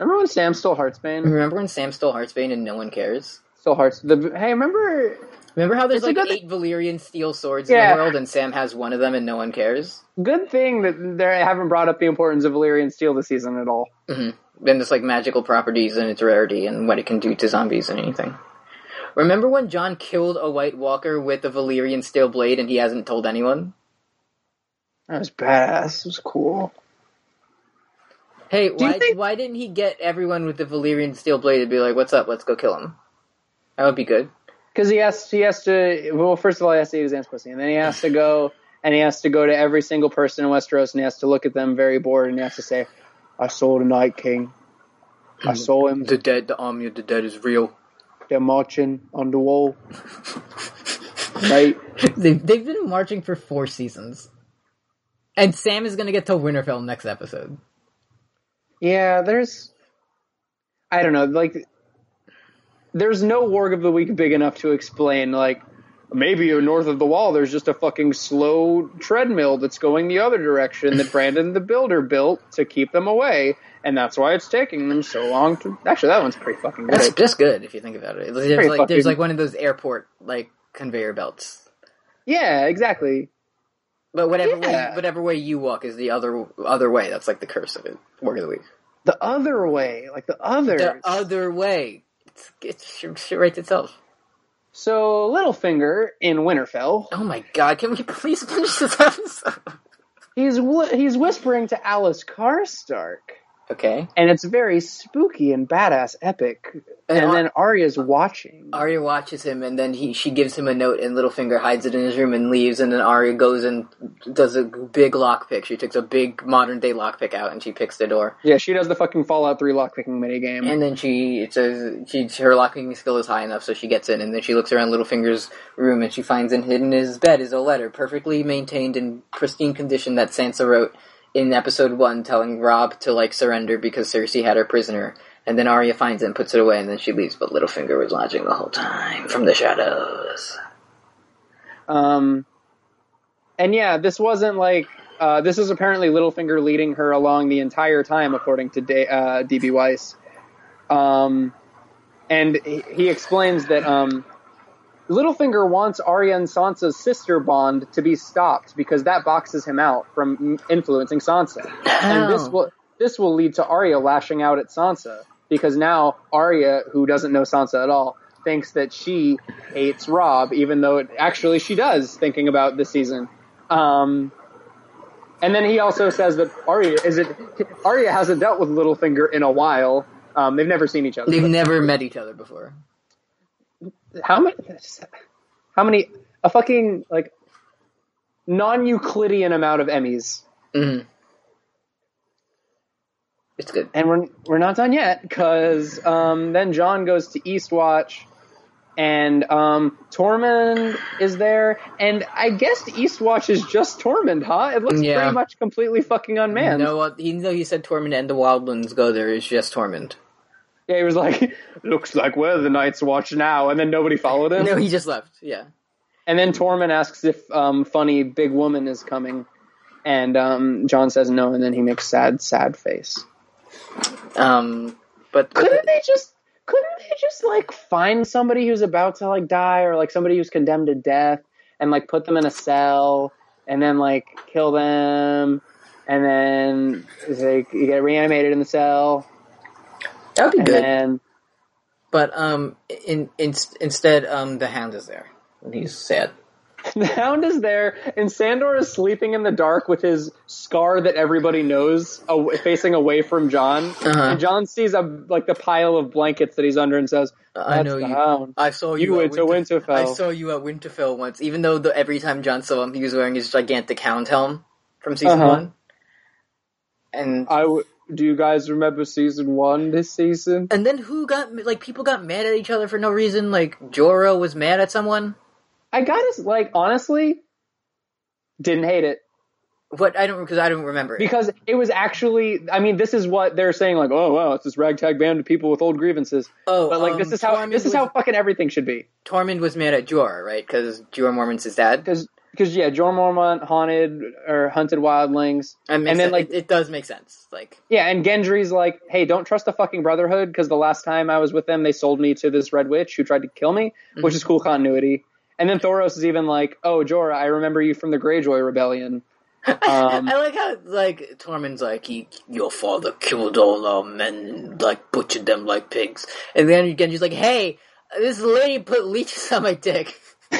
Remember when Sam stole Heartsbane? Remember when Sam stole Heartsbane and no one cares? Stole Hearts. The hey, remember Remember how there's It's like eight Valyrian steel swords in the world, and Sam has one of them, and no one cares. good thing that they haven't brought up the importance of Valyrian steel this season at all. Mm-hmm. and its like magical properties and its rarity and what it can do to zombies and anything. Remember when Jon killed a White Walker with a Valyrian steel blade and he hasn't told anyone? That was badass. It was cool. Hey, why think- why didn't he get everyone with the Valyrian steel blade to be like, "What's up? Let's go kill him." That would be good. Because he has he has to well first of all he has to eat his aunt's pussy and then he has to go and he has to go to every single person in Westeros and he has to look at them very bored and he has to say, "I saw the Night King. I mm. saw him. The dead, the army of the dead is real. They're marching on the wall." Right? they've, they've been marching for four seasons. And Sam is gonna get to Winterfell next episode. Yeah, there's. I don't know, like. There's no Warg of the Week big enough to explain, like, maybe north of the wall there's just a fucking slow treadmill that's going the other direction that Brandon the Builder built to keep them away, and that's why it's taking them so long to. Actually, that one's pretty fucking good. That's just good if you think about it. There's like there's like one of those airport like conveyor belts. Yeah, exactly. But whatever way whatever way you walk is the other other way. That's like the curse of it. Work of the week. The other way, like the other. The other way. It's, shit writes itself. So Littlefinger in Winterfell, Oh my god! Can we please finish this episode? he's wh- he's whispering to Alys Karstark, Okay. and it's very spooky and badass epic. And And, Ar- then Arya's watching. Arya watches him, and then he she gives him a note, and Littlefinger hides it in his room and leaves. And then Arya goes and does a big lockpick. She takes a big modern day lockpick out, and she picks the door. yeah, she does the fucking Fallout Three lockpicking minigame. And then she it says she her locking skill is high enough, so she gets in. And then she looks around Littlefinger's room, and she finds in hidden in his bed is a letter, perfectly maintained in pristine condition that Sansa wrote in episode one, telling Robb to like surrender because Cersei had her prisoner. And then Arya finds it and puts it away, and then she leaves. But Littlefinger was watching the whole time from the shadows. Um, and yeah, this wasn't like uh, this is apparently Littlefinger leading her along the entire time, according to uh, DB Weiss. Um, and he, he explains that um, Littlefinger wants Arya and Sansa's sister bond to be stopped because that boxes him out from influencing Sansa, and this Oh. will this will lead to Arya lashing out at Sansa because now Arya, who doesn't know Sansa at all, thinks that she hates Robb, even though it, actually she does. Thinking about this season, um, and then he also says that Arya is it Arya hasn't dealt with Littlefinger in a while. Um, they've never seen each other. They've never met each other before. How many? How many? A fucking like non-Euclidean amount of Emmys, hmm It's good. and we're we're not done yet because um, then Jon goes to Eastwatch, and um, Tormund is there, and I guess Eastwatch is just Tormund, huh? It looks Yeah. pretty much completely fucking unmanned. No, uh, even though he said Tormund and the Wildlands go there, it's just Tormund. Yeah, he was like, "Looks like we're the Night's Watch now," and then nobody followed him. No, he just left. Yeah. And then Tormund asks if um, funny big woman is coming, and um, Jon says no, and then he makes sad, sad face. Um, but, but Couldn't they just? Couldn't they just like find somebody who's about to like die, or like somebody who's condemned to death, and like put them in a cell, and then like kill them, and then like you get reanimated in the cell, that would be and good. then But um, in, in instead, um, the Hound is there, and he's sad. The hound is there, and Sandor is sleeping in the dark with his scar that everybody knows, aw- facing away from Jon. Uh-huh. And Jon sees a like the pile of blankets that he's under and says, "That's I know the you. hound." I saw You you, at Winter- Winterfell. I saw you at Winterfell once. Even though the, every time Jon saw him, he was wearing his gigantic hound helm from season Uh-huh. one. And I w- do you guys remember season one this season? and then who got like people got mad at each other for no reason? Like Jorah was mad at someone. I gotta like honestly, didn't hate it What I don't because I don't remember. it. because it was actually. I mean, this is what they're saying. Like, oh wow, it's this ragtag band of people with old grievances. oh, But like, um, this is how Tormund this is was, how fucking everything should be. Tormund was mad at Jorah, right? Because Jorah Mormont's his dad. because because yeah, Jorah Mormont haunted or hunted wildlings, and then like it, it does make sense. Like, yeah, and Gendry's like, hey, don't trust the fucking Brotherhood because the last time I was with them, they sold me to this Red Witch who tried to kill me, which is cool continuity. And then Thoros is even like, oh, Jorah, I remember you from the Greyjoy Rebellion. Um, I like how like Tormund's like he, your father killed all our men, like butchered them like pigs, and then again she's like, hey, this lady put leeches on my dick.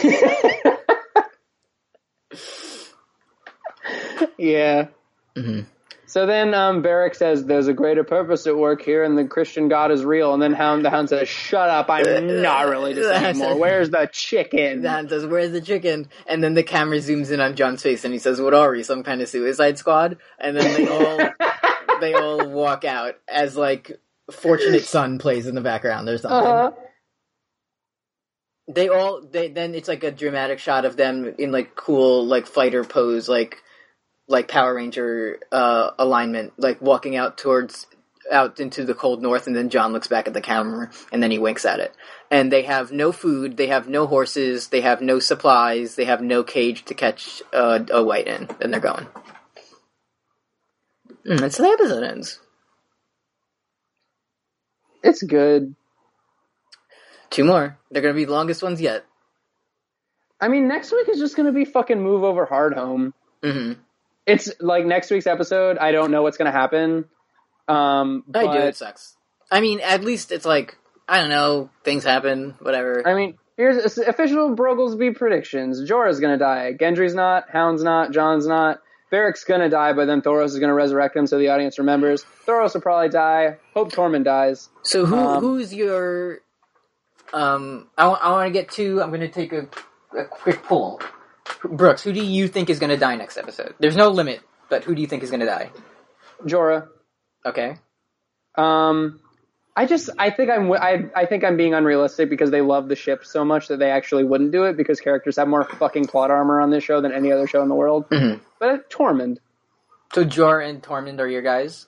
yeah. Mhm. So then um, says, "There's a greater purpose at work here, and the Christian God is real." And then Hound, the Hound says, "Shut up! I'm not religious anymore. Where's the chicken?" Dan says, "Where's the chicken?" And then the camera zooms in on Jon's face, and he says, "What are we? Some kind of Suicide Squad?" And then they all they all walk out as like "Fortunate Son" plays in the background or something. Uh-huh. They all they then it's like a dramatic shot of them in like cool like fighter pose, like like Power Ranger uh, alignment, like walking out towards out into the cold north, and then Jon looks back at the camera, and then he winks at it. And they have no food, they have no horses, they have no supplies, they have no cage to catch uh, a white in, and they're going. Mm, that's the episode ends. It's good. Two more. They're gonna be the longest ones yet. I mean, next week is just going to be fucking move over hard home. hmm It's like next week's episode. I don't know what's going to happen. Um, I do. It sucks. I mean, at least it's like I don't know. Things happen. Whatever. I mean, here's official Brogglesby predictions. Jorah's gonna die. Gendry's not. Hound's not. Jon's not. Beric's gonna die, but then Thoros is gonna resurrect him so the audience remembers. Thoros will probably die. Hope Tormund dies. So who Um, who's your um I, want to get to I'm going to take a, a quick poll. Brooks, who do you think is going to die next episode? There's no limit, but who do you think is going to die? Jorah. Okay. Um, I just, I think I'm, I, I think I'm being unrealistic because they love the ship so much that they actually wouldn't do it because characters have more fucking plot armor on this show than any other show in the world. Mhm. But uh, Tormund. So Jor and Tormund are your guys?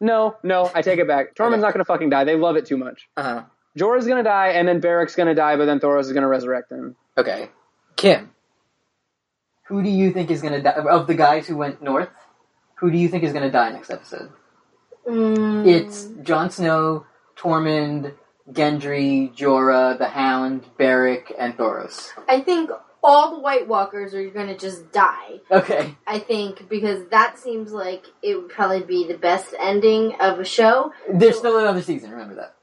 No, no, I take it back. Tormund's not gonna fucking die. They love it too much. Uh-huh. Jorah's gonna die, and then Beric's gonna die, but then Thoros is gonna resurrect him. Okay. Kim. Who do you think is going to die of the guys who went north? Who do you think is going to die next episode? Mm, It's Jon Snow, Tormund, Gendry, Jorah, the Hound, Beric, and Thoros. I think all the White Walkers are going to just die. Okay. I think because that seems like it would probably be the best ending of a show. There's still another season, remember that.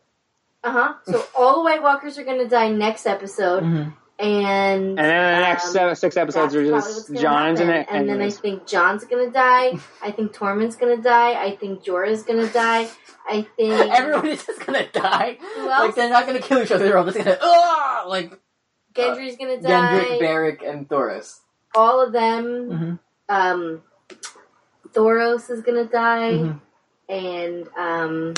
Uh huh. So all the White Walkers are going to die next episode, Mm-hmm. And And then the next um, seven, six episodes are just what's gonna Jon's and, happen. and then I think Jon's gonna die. I think Tormund's gonna die. I think Jorah's gonna die. I think Everyone is just gonna die. Who Like they're not gonna kill each other. They're all just gonna ah like Gendry's gonna die. Gendrick, Beric, and Thoros. all of them. Mhm. Um, Thoros is gonna die, Mhm. and um,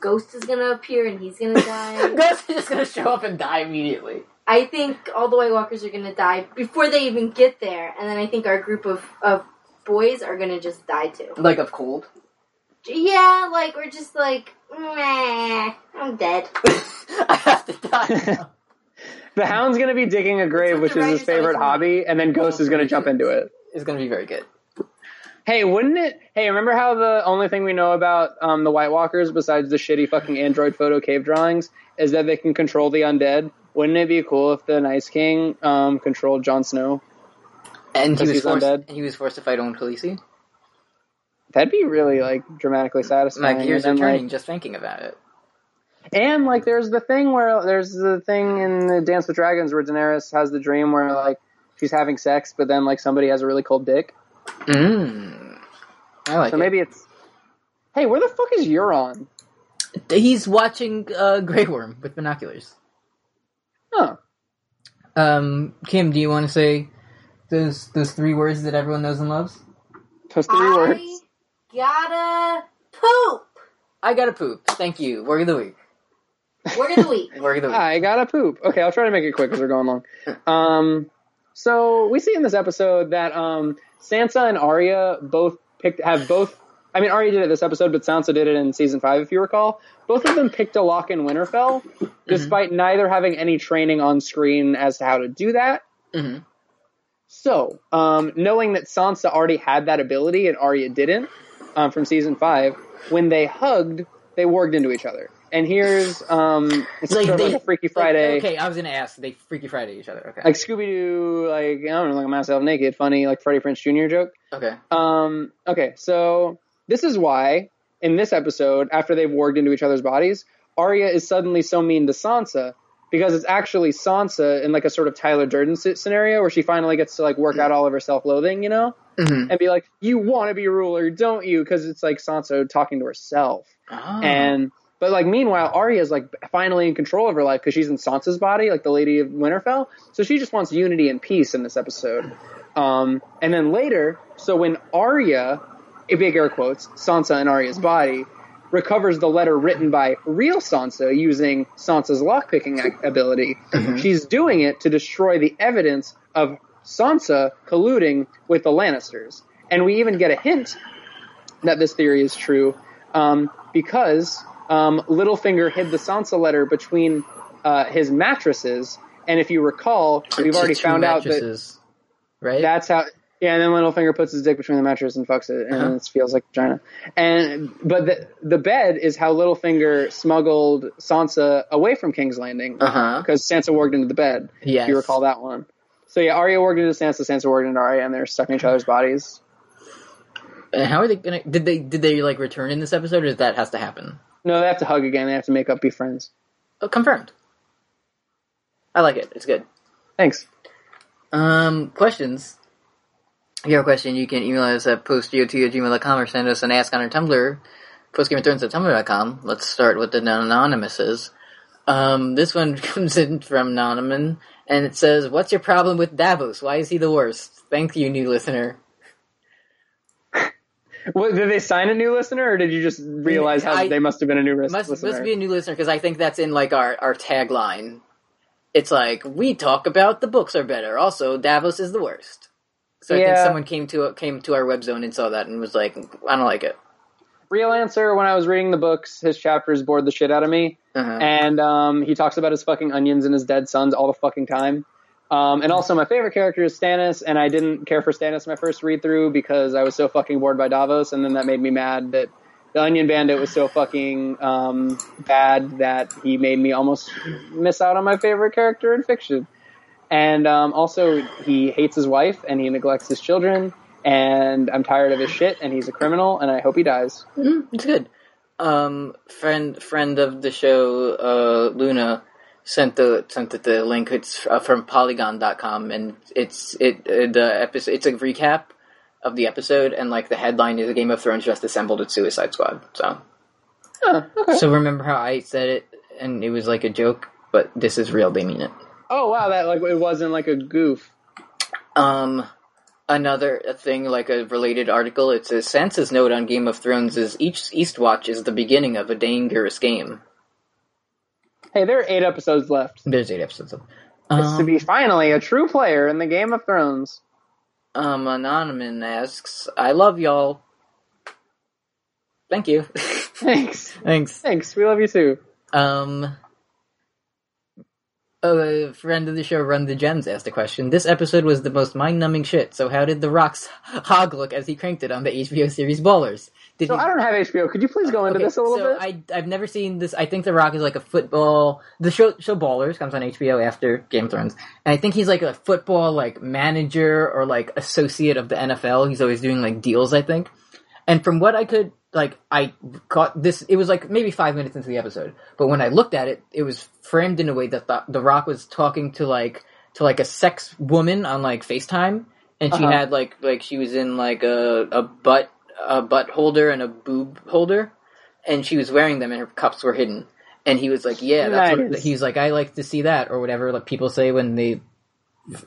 Ghost is gonna appear, and he's gonna die. Ghost is just gonna show up and die immediately. I think all the White Walkers are gonna die before they even get there, and then I think our group of of boys are gonna just die too. Like of cold. Yeah, like we're just like, meh, I'm dead. I have to die. the Hound's gonna be digging a grave, which is his favorite always hobby, and then Ghost is gonna jump into it. It's gonna be very good. Hey, wouldn't it? Hey, remember how the only thing we know about um, the White Walkers, besides the shitty fucking Android photo cave drawings, is that they can control the undead? Wouldn't it be cool if the Nice King um, controlled Jon Snow? And he was forced. undead? And he was forced to fight Owen Khaleesi. That'd be really like dramatically satisfying. My gears are turning like, just thinking about it. and like, there's the thing where there's the thing in the Dance with Dragons where Daenerys has the dream where like she's having sex, but then like somebody has a really cold dick. Mm. I like So it. maybe it's. Hey, where the fuck is Euron? He's watching uh, Grey Worm with binoculars. Huh. Um, Kim, do you want to say those those three words that everyone knows and loves? Those three I words. gotta poop. I gotta poop. Thank you. Word of the week. Word of the week. Word of the week. I gotta poop. Okay, I'll try to make it quick because we're going long. Um, so we see in this episode that um, Sansa and Arya both picked have both. I mean, Arya did it this episode, but Sansa did it in season five, if you recall. Both of them picked a lock in Winterfell, despite neither having any training on screen as to how to do that. hmm So, um, knowing that Sansa already had that ability and Arya didn't um, from season five, when they hugged, they warged into each other. And here's um, it's Like sort of they- like a Freaky Friday. Okay, I was gonna ask. They Freaky Friday each other. Okay. like Scooby Doo, like I don't know, like a myself naked, funny, like Freddie Prinze Jr. joke. Okay. Um, okay, so this is why in this episode, after they've warged into each other's bodies, Arya is suddenly so mean to Sansa because it's actually Sansa in like a sort of Tyler Durden scenario where she finally gets to like work out all of her self-loathing, you know. Mhm. and be like, "You want to be ruler, don't you?" Because it's like Sansa talking to herself, Oh. and but like meanwhile, Arya is like finally in control of her life because she's in Sansa's body, like the Lady of Winterfell. So she just wants unity and peace in this episode. Um, and then later, so when Arya, a big air quotes, Sansa in Arya's body, recovers the letter written by real Sansa using Sansa's lockpicking ability, she's doing it to destroy the evidence of Sansa colluding with the Lannisters. And we even get a hint that this theory is true um, because um, Littlefinger hid the Sansa letter between uh, his mattresses. And if you recall, we've already found out that mattresses, right? that's how. Yeah, and then Littlefinger puts his dick between the mattress and fucks it, and Uh-huh. it feels like vagina. And but the the bed is how Littlefinger smuggled Sansa away from King's Landing because Sansa warged into the bed. Yes. If you recall that one. So yeah, Arya warged into Sansa, Sansa warged into Arya, and they're stuck in each other's bodies. And how are they gonna? Did they did they like return in this episode, or does that has to happen? No, they have to hug again. They have to make up, be friends. Oh, confirmed. I like it. It's good. Thanks. Um, questions. If you have a question, you can email us at postgot at gmail.com or send us an ask on our Tumblr, postgameofthrones at tumblr.com. Let's start with the anonymouses. Um, this one comes in from Anonymous, and it says, What's your problem with Davos? Why is he the worst? Thank you, new listener. What, did they sign a new listener, or did you just realize how I- they must have been a new Must, listener? must be a new listener, because I think that's in, like, our, our tagline. It's like, we talk about the books are better. Also, Davos is the worst. So I think someone came to came to our web zone and saw that and was like, I don't like it. Real answer: When I was reading the books, his chapters bored the shit out of me. Uh-huh. and um, he talks about his fucking onions and his dead sons all the fucking time. Um, and also, my favorite character is Stannis, and I didn't care for Stannis my first read through because I was so fucking bored by Davos, and then that made me mad that the Onion Bandit was so fucking um, bad that he made me almost miss out on my favorite character in fiction. And um, also, he hates his wife and he neglects his children, and I'm tired of his shit, and he's a criminal, and I hope he dies. Mm, it's good. Um, friend friend of the show, uh, Luna sent the sent it the link. It's uh, from Polygon.com, and it's it uh, the episode. It's a recap of the episode, and like the headline is: "A Game of Thrones just assembled its Suicide Squad." So, Huh, okay. so remember how I said it, and it was like a joke, but this is real. They mean it. Oh wow, that like it wasn't like a goof. Um, another thing, like a related article, it says Sansa's note on Game of Thrones is each Eastwatch is the beginning of a dangerous game. Hey, there are eight episodes left. There's eight episodes of. It's to Um, be finally a true player in the Game of Thrones. um, Anonymous asks, "I love y'all." Thank you. Thanks. Thanks. Thanks. We love you too. Um, Oh, a friend of the show, Run the Gems, asked a question. This episode was the most mind-numbing shit. So how did The Rock's hog look as he cranked it on the HBO series Ballers? Did So he? I don't have HBO. Could you please go into Okay, this a little so bit? I I've never seen this. I think The Rock is like a football. The show show Ballers comes on HBO after Game of Thrones, and I think he's like a football like manager or like associate of the NFL. He's always doing like deals. I think, and from what I could like, I caught this. It was like maybe five minutes into the episode, but when I looked at it, it was framed in a way that the, the Rock was talking to like to like a sex woman on like FaceTime, and she Uh-huh. had like like she was in like a a butt a butt holder and a boob holder, and she was wearing them, and her cups were hidden. And he was like, "Yeah, that's what." Nice. He was like, "I like to see that," or whatever, like people say when they f-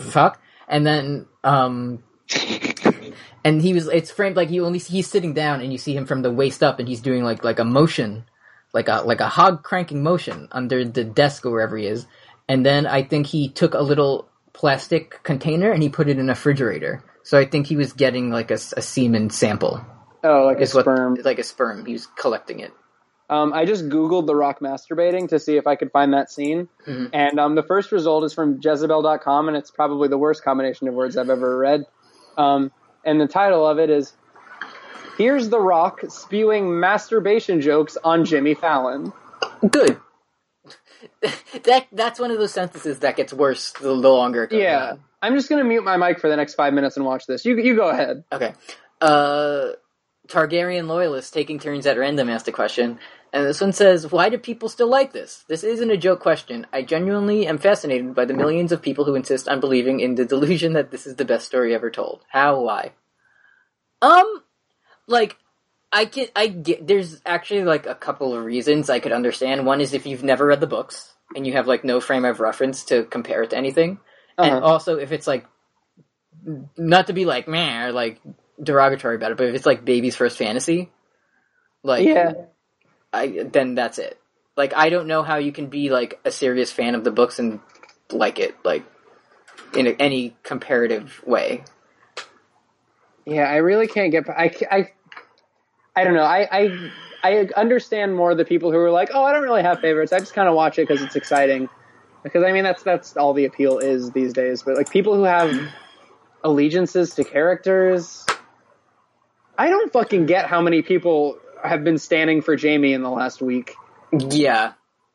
fuck. And then, um, and he was. It's framed like you only he's sitting down, and you see him from the waist up, and he's doing like like a motion, like a like a hog cranking motion under the desk or wherever he is. And then I think he took a little plastic container and he put it in a refrigerator. So I think he was getting like a semen sample. oh, like a what sperm. like a sperm. He was collecting it. Um, I just googled The Rock masturbating to see if I could find that scene, Mhm. and um, the first result is from Jezebel.com, and it's probably the worst combination of words I've ever read. Um, and the title of it is "Here's The Rock spewing masturbation jokes on Jimmy Fallon." Good. that that's one of those sentences that gets worse the, the longer it goes Yeah, on. I'm just gonna mute my mic for the next five minutes and watch this. You you go ahead. Okay. Uh, Targaryen loyalists taking turns at random asked a question, And this one says, Why do people still like this? This isn't a joke question. I genuinely am fascinated by the millions of people who insist on believing in the delusion that this is the best story ever told. How? Why? Um, like, I can, I get, there's actually like a couple of reasons I could understand. One is if you've never read the books and you have like no frame of reference to compare it to anything. And Uh-huh. also if it's like, not to be like, meh, or like derogatory about it, but if it's like baby's first fantasy, like, yeah. I then that's it. Like I don't know how you can be like a serious fan of the books and like it like in a, any comparative way. Yeah, I really can't get. I, I, I don't know. I, I, I understand more the people who are like, oh, I don't really have favorites. I just kind of watch it because it's exciting. Because I mean, that's that's all the appeal is these days. But like people who have allegiances to characters, I don't fucking get how many people have been standing for Jaime in the last week. Yeah,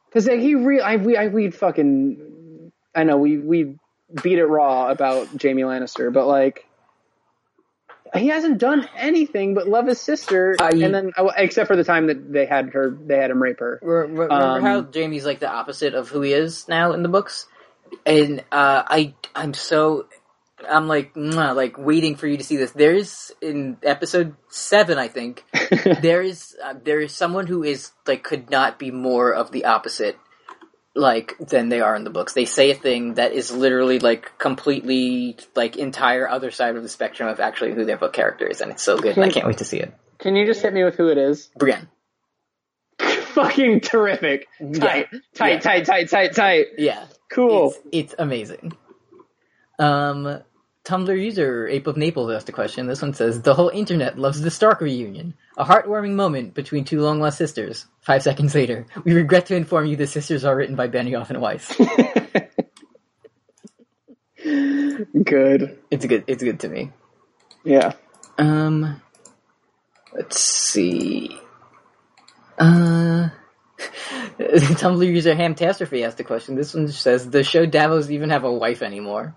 Because he re I we I we fucking I know we we beat it raw about Jaime Lannister, but like he hasn't done anything but love his sister, and then oh, except for the time that they had her, they had him rape her. Re- re- remember Um, how Jaime's like the opposite of who he is now in the books, and uh, I I'm so I'm like like waiting for you to see this. There's in episode seven, I think. there is uh, there is someone who is like could not be more of the opposite like than they are in the books. They say a thing that is literally like completely like entire other side of the spectrum of actually who their book character is, and it's so good. and I can't wait to see it. Can you just hit me with who it is? Brienne. fucking terrific, tight, tight, Yeah. tight, tight, tight, tight. Yeah. Cool. It's, it's amazing. Um, Tumblr user Ape of Naples asked a question. This one says, "The whole internet loves the Stark reunion. A heartwarming moment between two long lost sisters. Five seconds later, we regret to inform you the sisters are written by Benioff and Weiss. Good. it's good. It's good to me. Yeah. Um, let's see. Uh, Tumblr user Hamtastrophe asked a question. This one says, "Does show Davos even have a wife anymore?"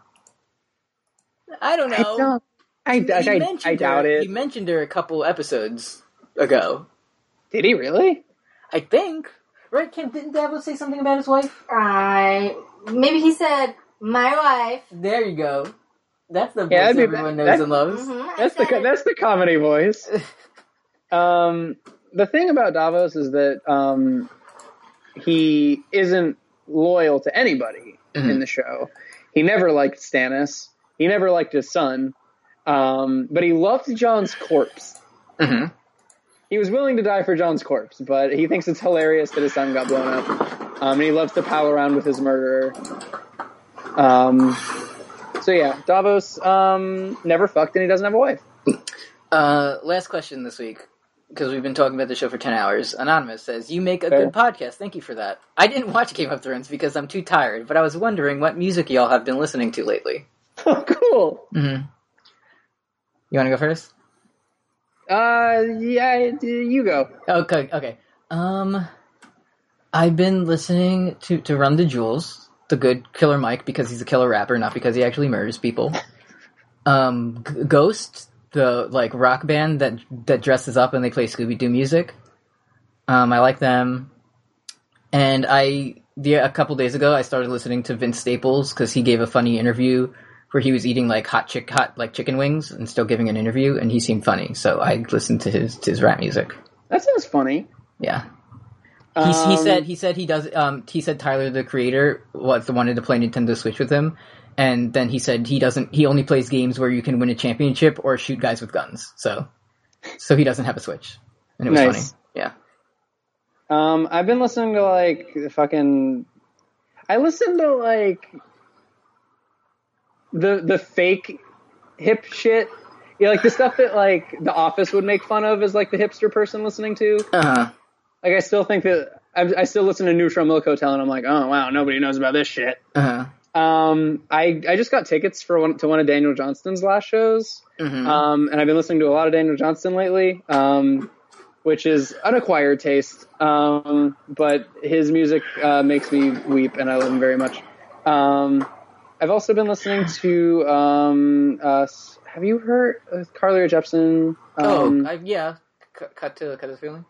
I don't know. I don't. I, I, I, mentioned I doubt her, it. He mentioned her a couple episodes ago. Did he really? I think. Right, Kim? Didn't Davos say something about his wife? I maybe he said my wife. There you go. That's the voice Yeah, that'd be- everyone knows that- and loves. Mhm, That's the it. that's the comedy voice. um, the thing about Davos is that um, he isn't loyal to anybody Mhm. in the show. He never liked Stannis. He never liked his son. Um, but he loved Jon's corpse. hmm He was willing to die for Jon's corpse, but he thinks it's hilarious that his son got blown up. Um, and he loves to pal around with his murderer. Um, so yeah, Davos um, never fucked and he doesn't have a wife. Uh, last question this week, because we've been talking about the show for 10 hours. Anonymous says, You make a Fair. good podcast. Thank you for that. I didn't watch Game of Thrones because I'm too tired, but I was wondering what music y'all have been listening to lately. Oh, cool. Mm-hmm. You want to go first? Uh, yeah, you go. Okay, okay. Um, I've been listening to to Run the Jewels, the good Killer Mike, because he's a killer rapper, not because he actually murders people. Um, G- Ghost, the like rock band that that dresses up and they play Scooby Doo music. Um, I like them, and I the a couple days ago I started listening to Vince Staples because he gave a funny interview where he was eating like hot chick hot like chicken wings and still giving an interview, and he seemed funny, so I listened to his to his rap music. That sounds funny. Yeah. He, he Um, said he said he does um he said Tyler the creator was the wanted to play Nintendo Switch with him and then he said he doesn't he only plays games where you can win a championship or shoot guys with guns. So so he doesn't have a Switch. And it was Nice. funny. Yeah. Um, I've been listening to like fucking. I listened to like the the fake hip shit. Yeah, like the stuff that like The Office would make fun of is like the hipster person listening to. Uh-huh. Like I still think that I, I still listen to Neutral Milk Hotel and I'm like, oh wow, nobody knows about this shit. Uh-huh. Um, I I just got tickets for one to one of Daniel Johnston's last shows. Mhm. Um, and I've been listening to a lot of Daniel Johnston lately, um, which is an acquired taste. Um, but his music uh, makes me weep, and I love him very much. Um, I've also been listening to. Um, uh, have you heard uh, Carly Rae Jepsen? Um, oh, I, yeah. C- cut to cut to the feeling.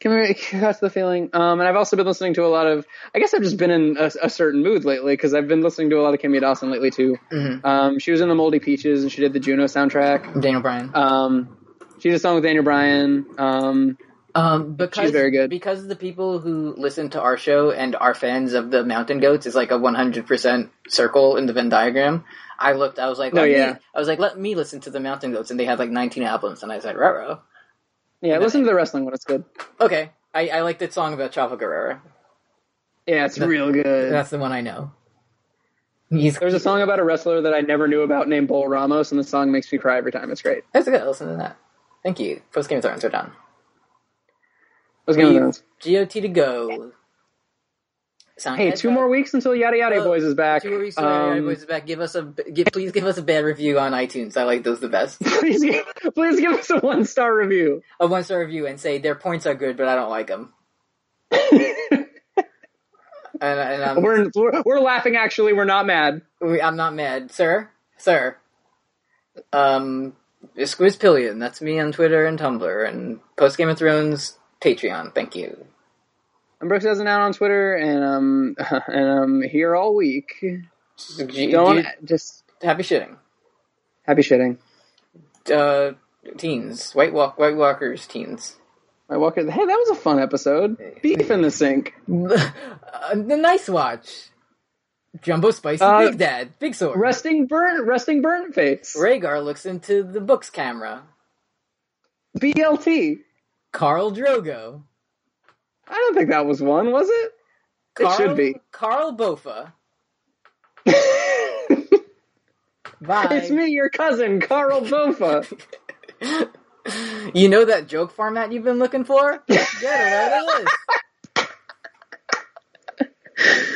Can we that's the feeling? Um, and I've also been listening to a lot of. I guess I've just been in a, a certain mood lately because I've been listening to a lot of Kimya Dawson lately too. Mhm. Um, she was in the Moldy Peaches and she did the Juno soundtrack. Daniel Bryan. Um, she did a song with Daniel Bryan. Um, Um, because She's very good. Because the people who listen to our show and are fans of the Mountain Goats is like a 100% circle in the Venn diagram. I looked. I was like, Oh, let me- yeah. I was like, let me listen to the Mountain Goats, and they had like 19 albums, and I said, Raro. yeah, listen to the wrestling one; it's good. Okay, I, I like that song about Chavo Guerrero. Yeah, it's real good. That's the one I know. He's There's a song about a wrestler that I never knew about named Bull Ramos, and the song makes me cry every time. It's great. That's good. Listen to that. Thank you. Post Game of Thrones are done. Let's get into. GOT to go. Sound Hey, two more weeks until Yada Yada Boys is back. Two more weeks. Um, Um, Boys is back. Give us a give, please give us a bad review on iTunes. I like those the best. please, give, please give us a one star review. A one star review and say their points are good, but I don't like them. And, and I'm, we're, we're we're laughing. Actually, we're not mad. we, I'm not mad, sir, sir. Um, Squizpillion. That's me on Twitter and Tumblr and Post Game of Thrones Patreon. Thank you. I'm Brooks doesn't out on Twitter, and um and I'm here all week. G- Don't G- just happy shitting. happy shitting. Uh, teens, White Walk, White Walkers, teens. I walk in. Hey, that was a fun episode. Beef in the sink. uh, the nice watch. Jumbo Spicy Uh, Big Dad, Big Sword. Resting burn. Resting burn face. Rhaegar looks into the book's camera. BLT. Carl Drogo. I don't think that was one, was it? Carl, it should be. Carl Bofa. Bye. It's me, your cousin, Carl Bofa. you know that joke format you've been looking for? Get it, it is.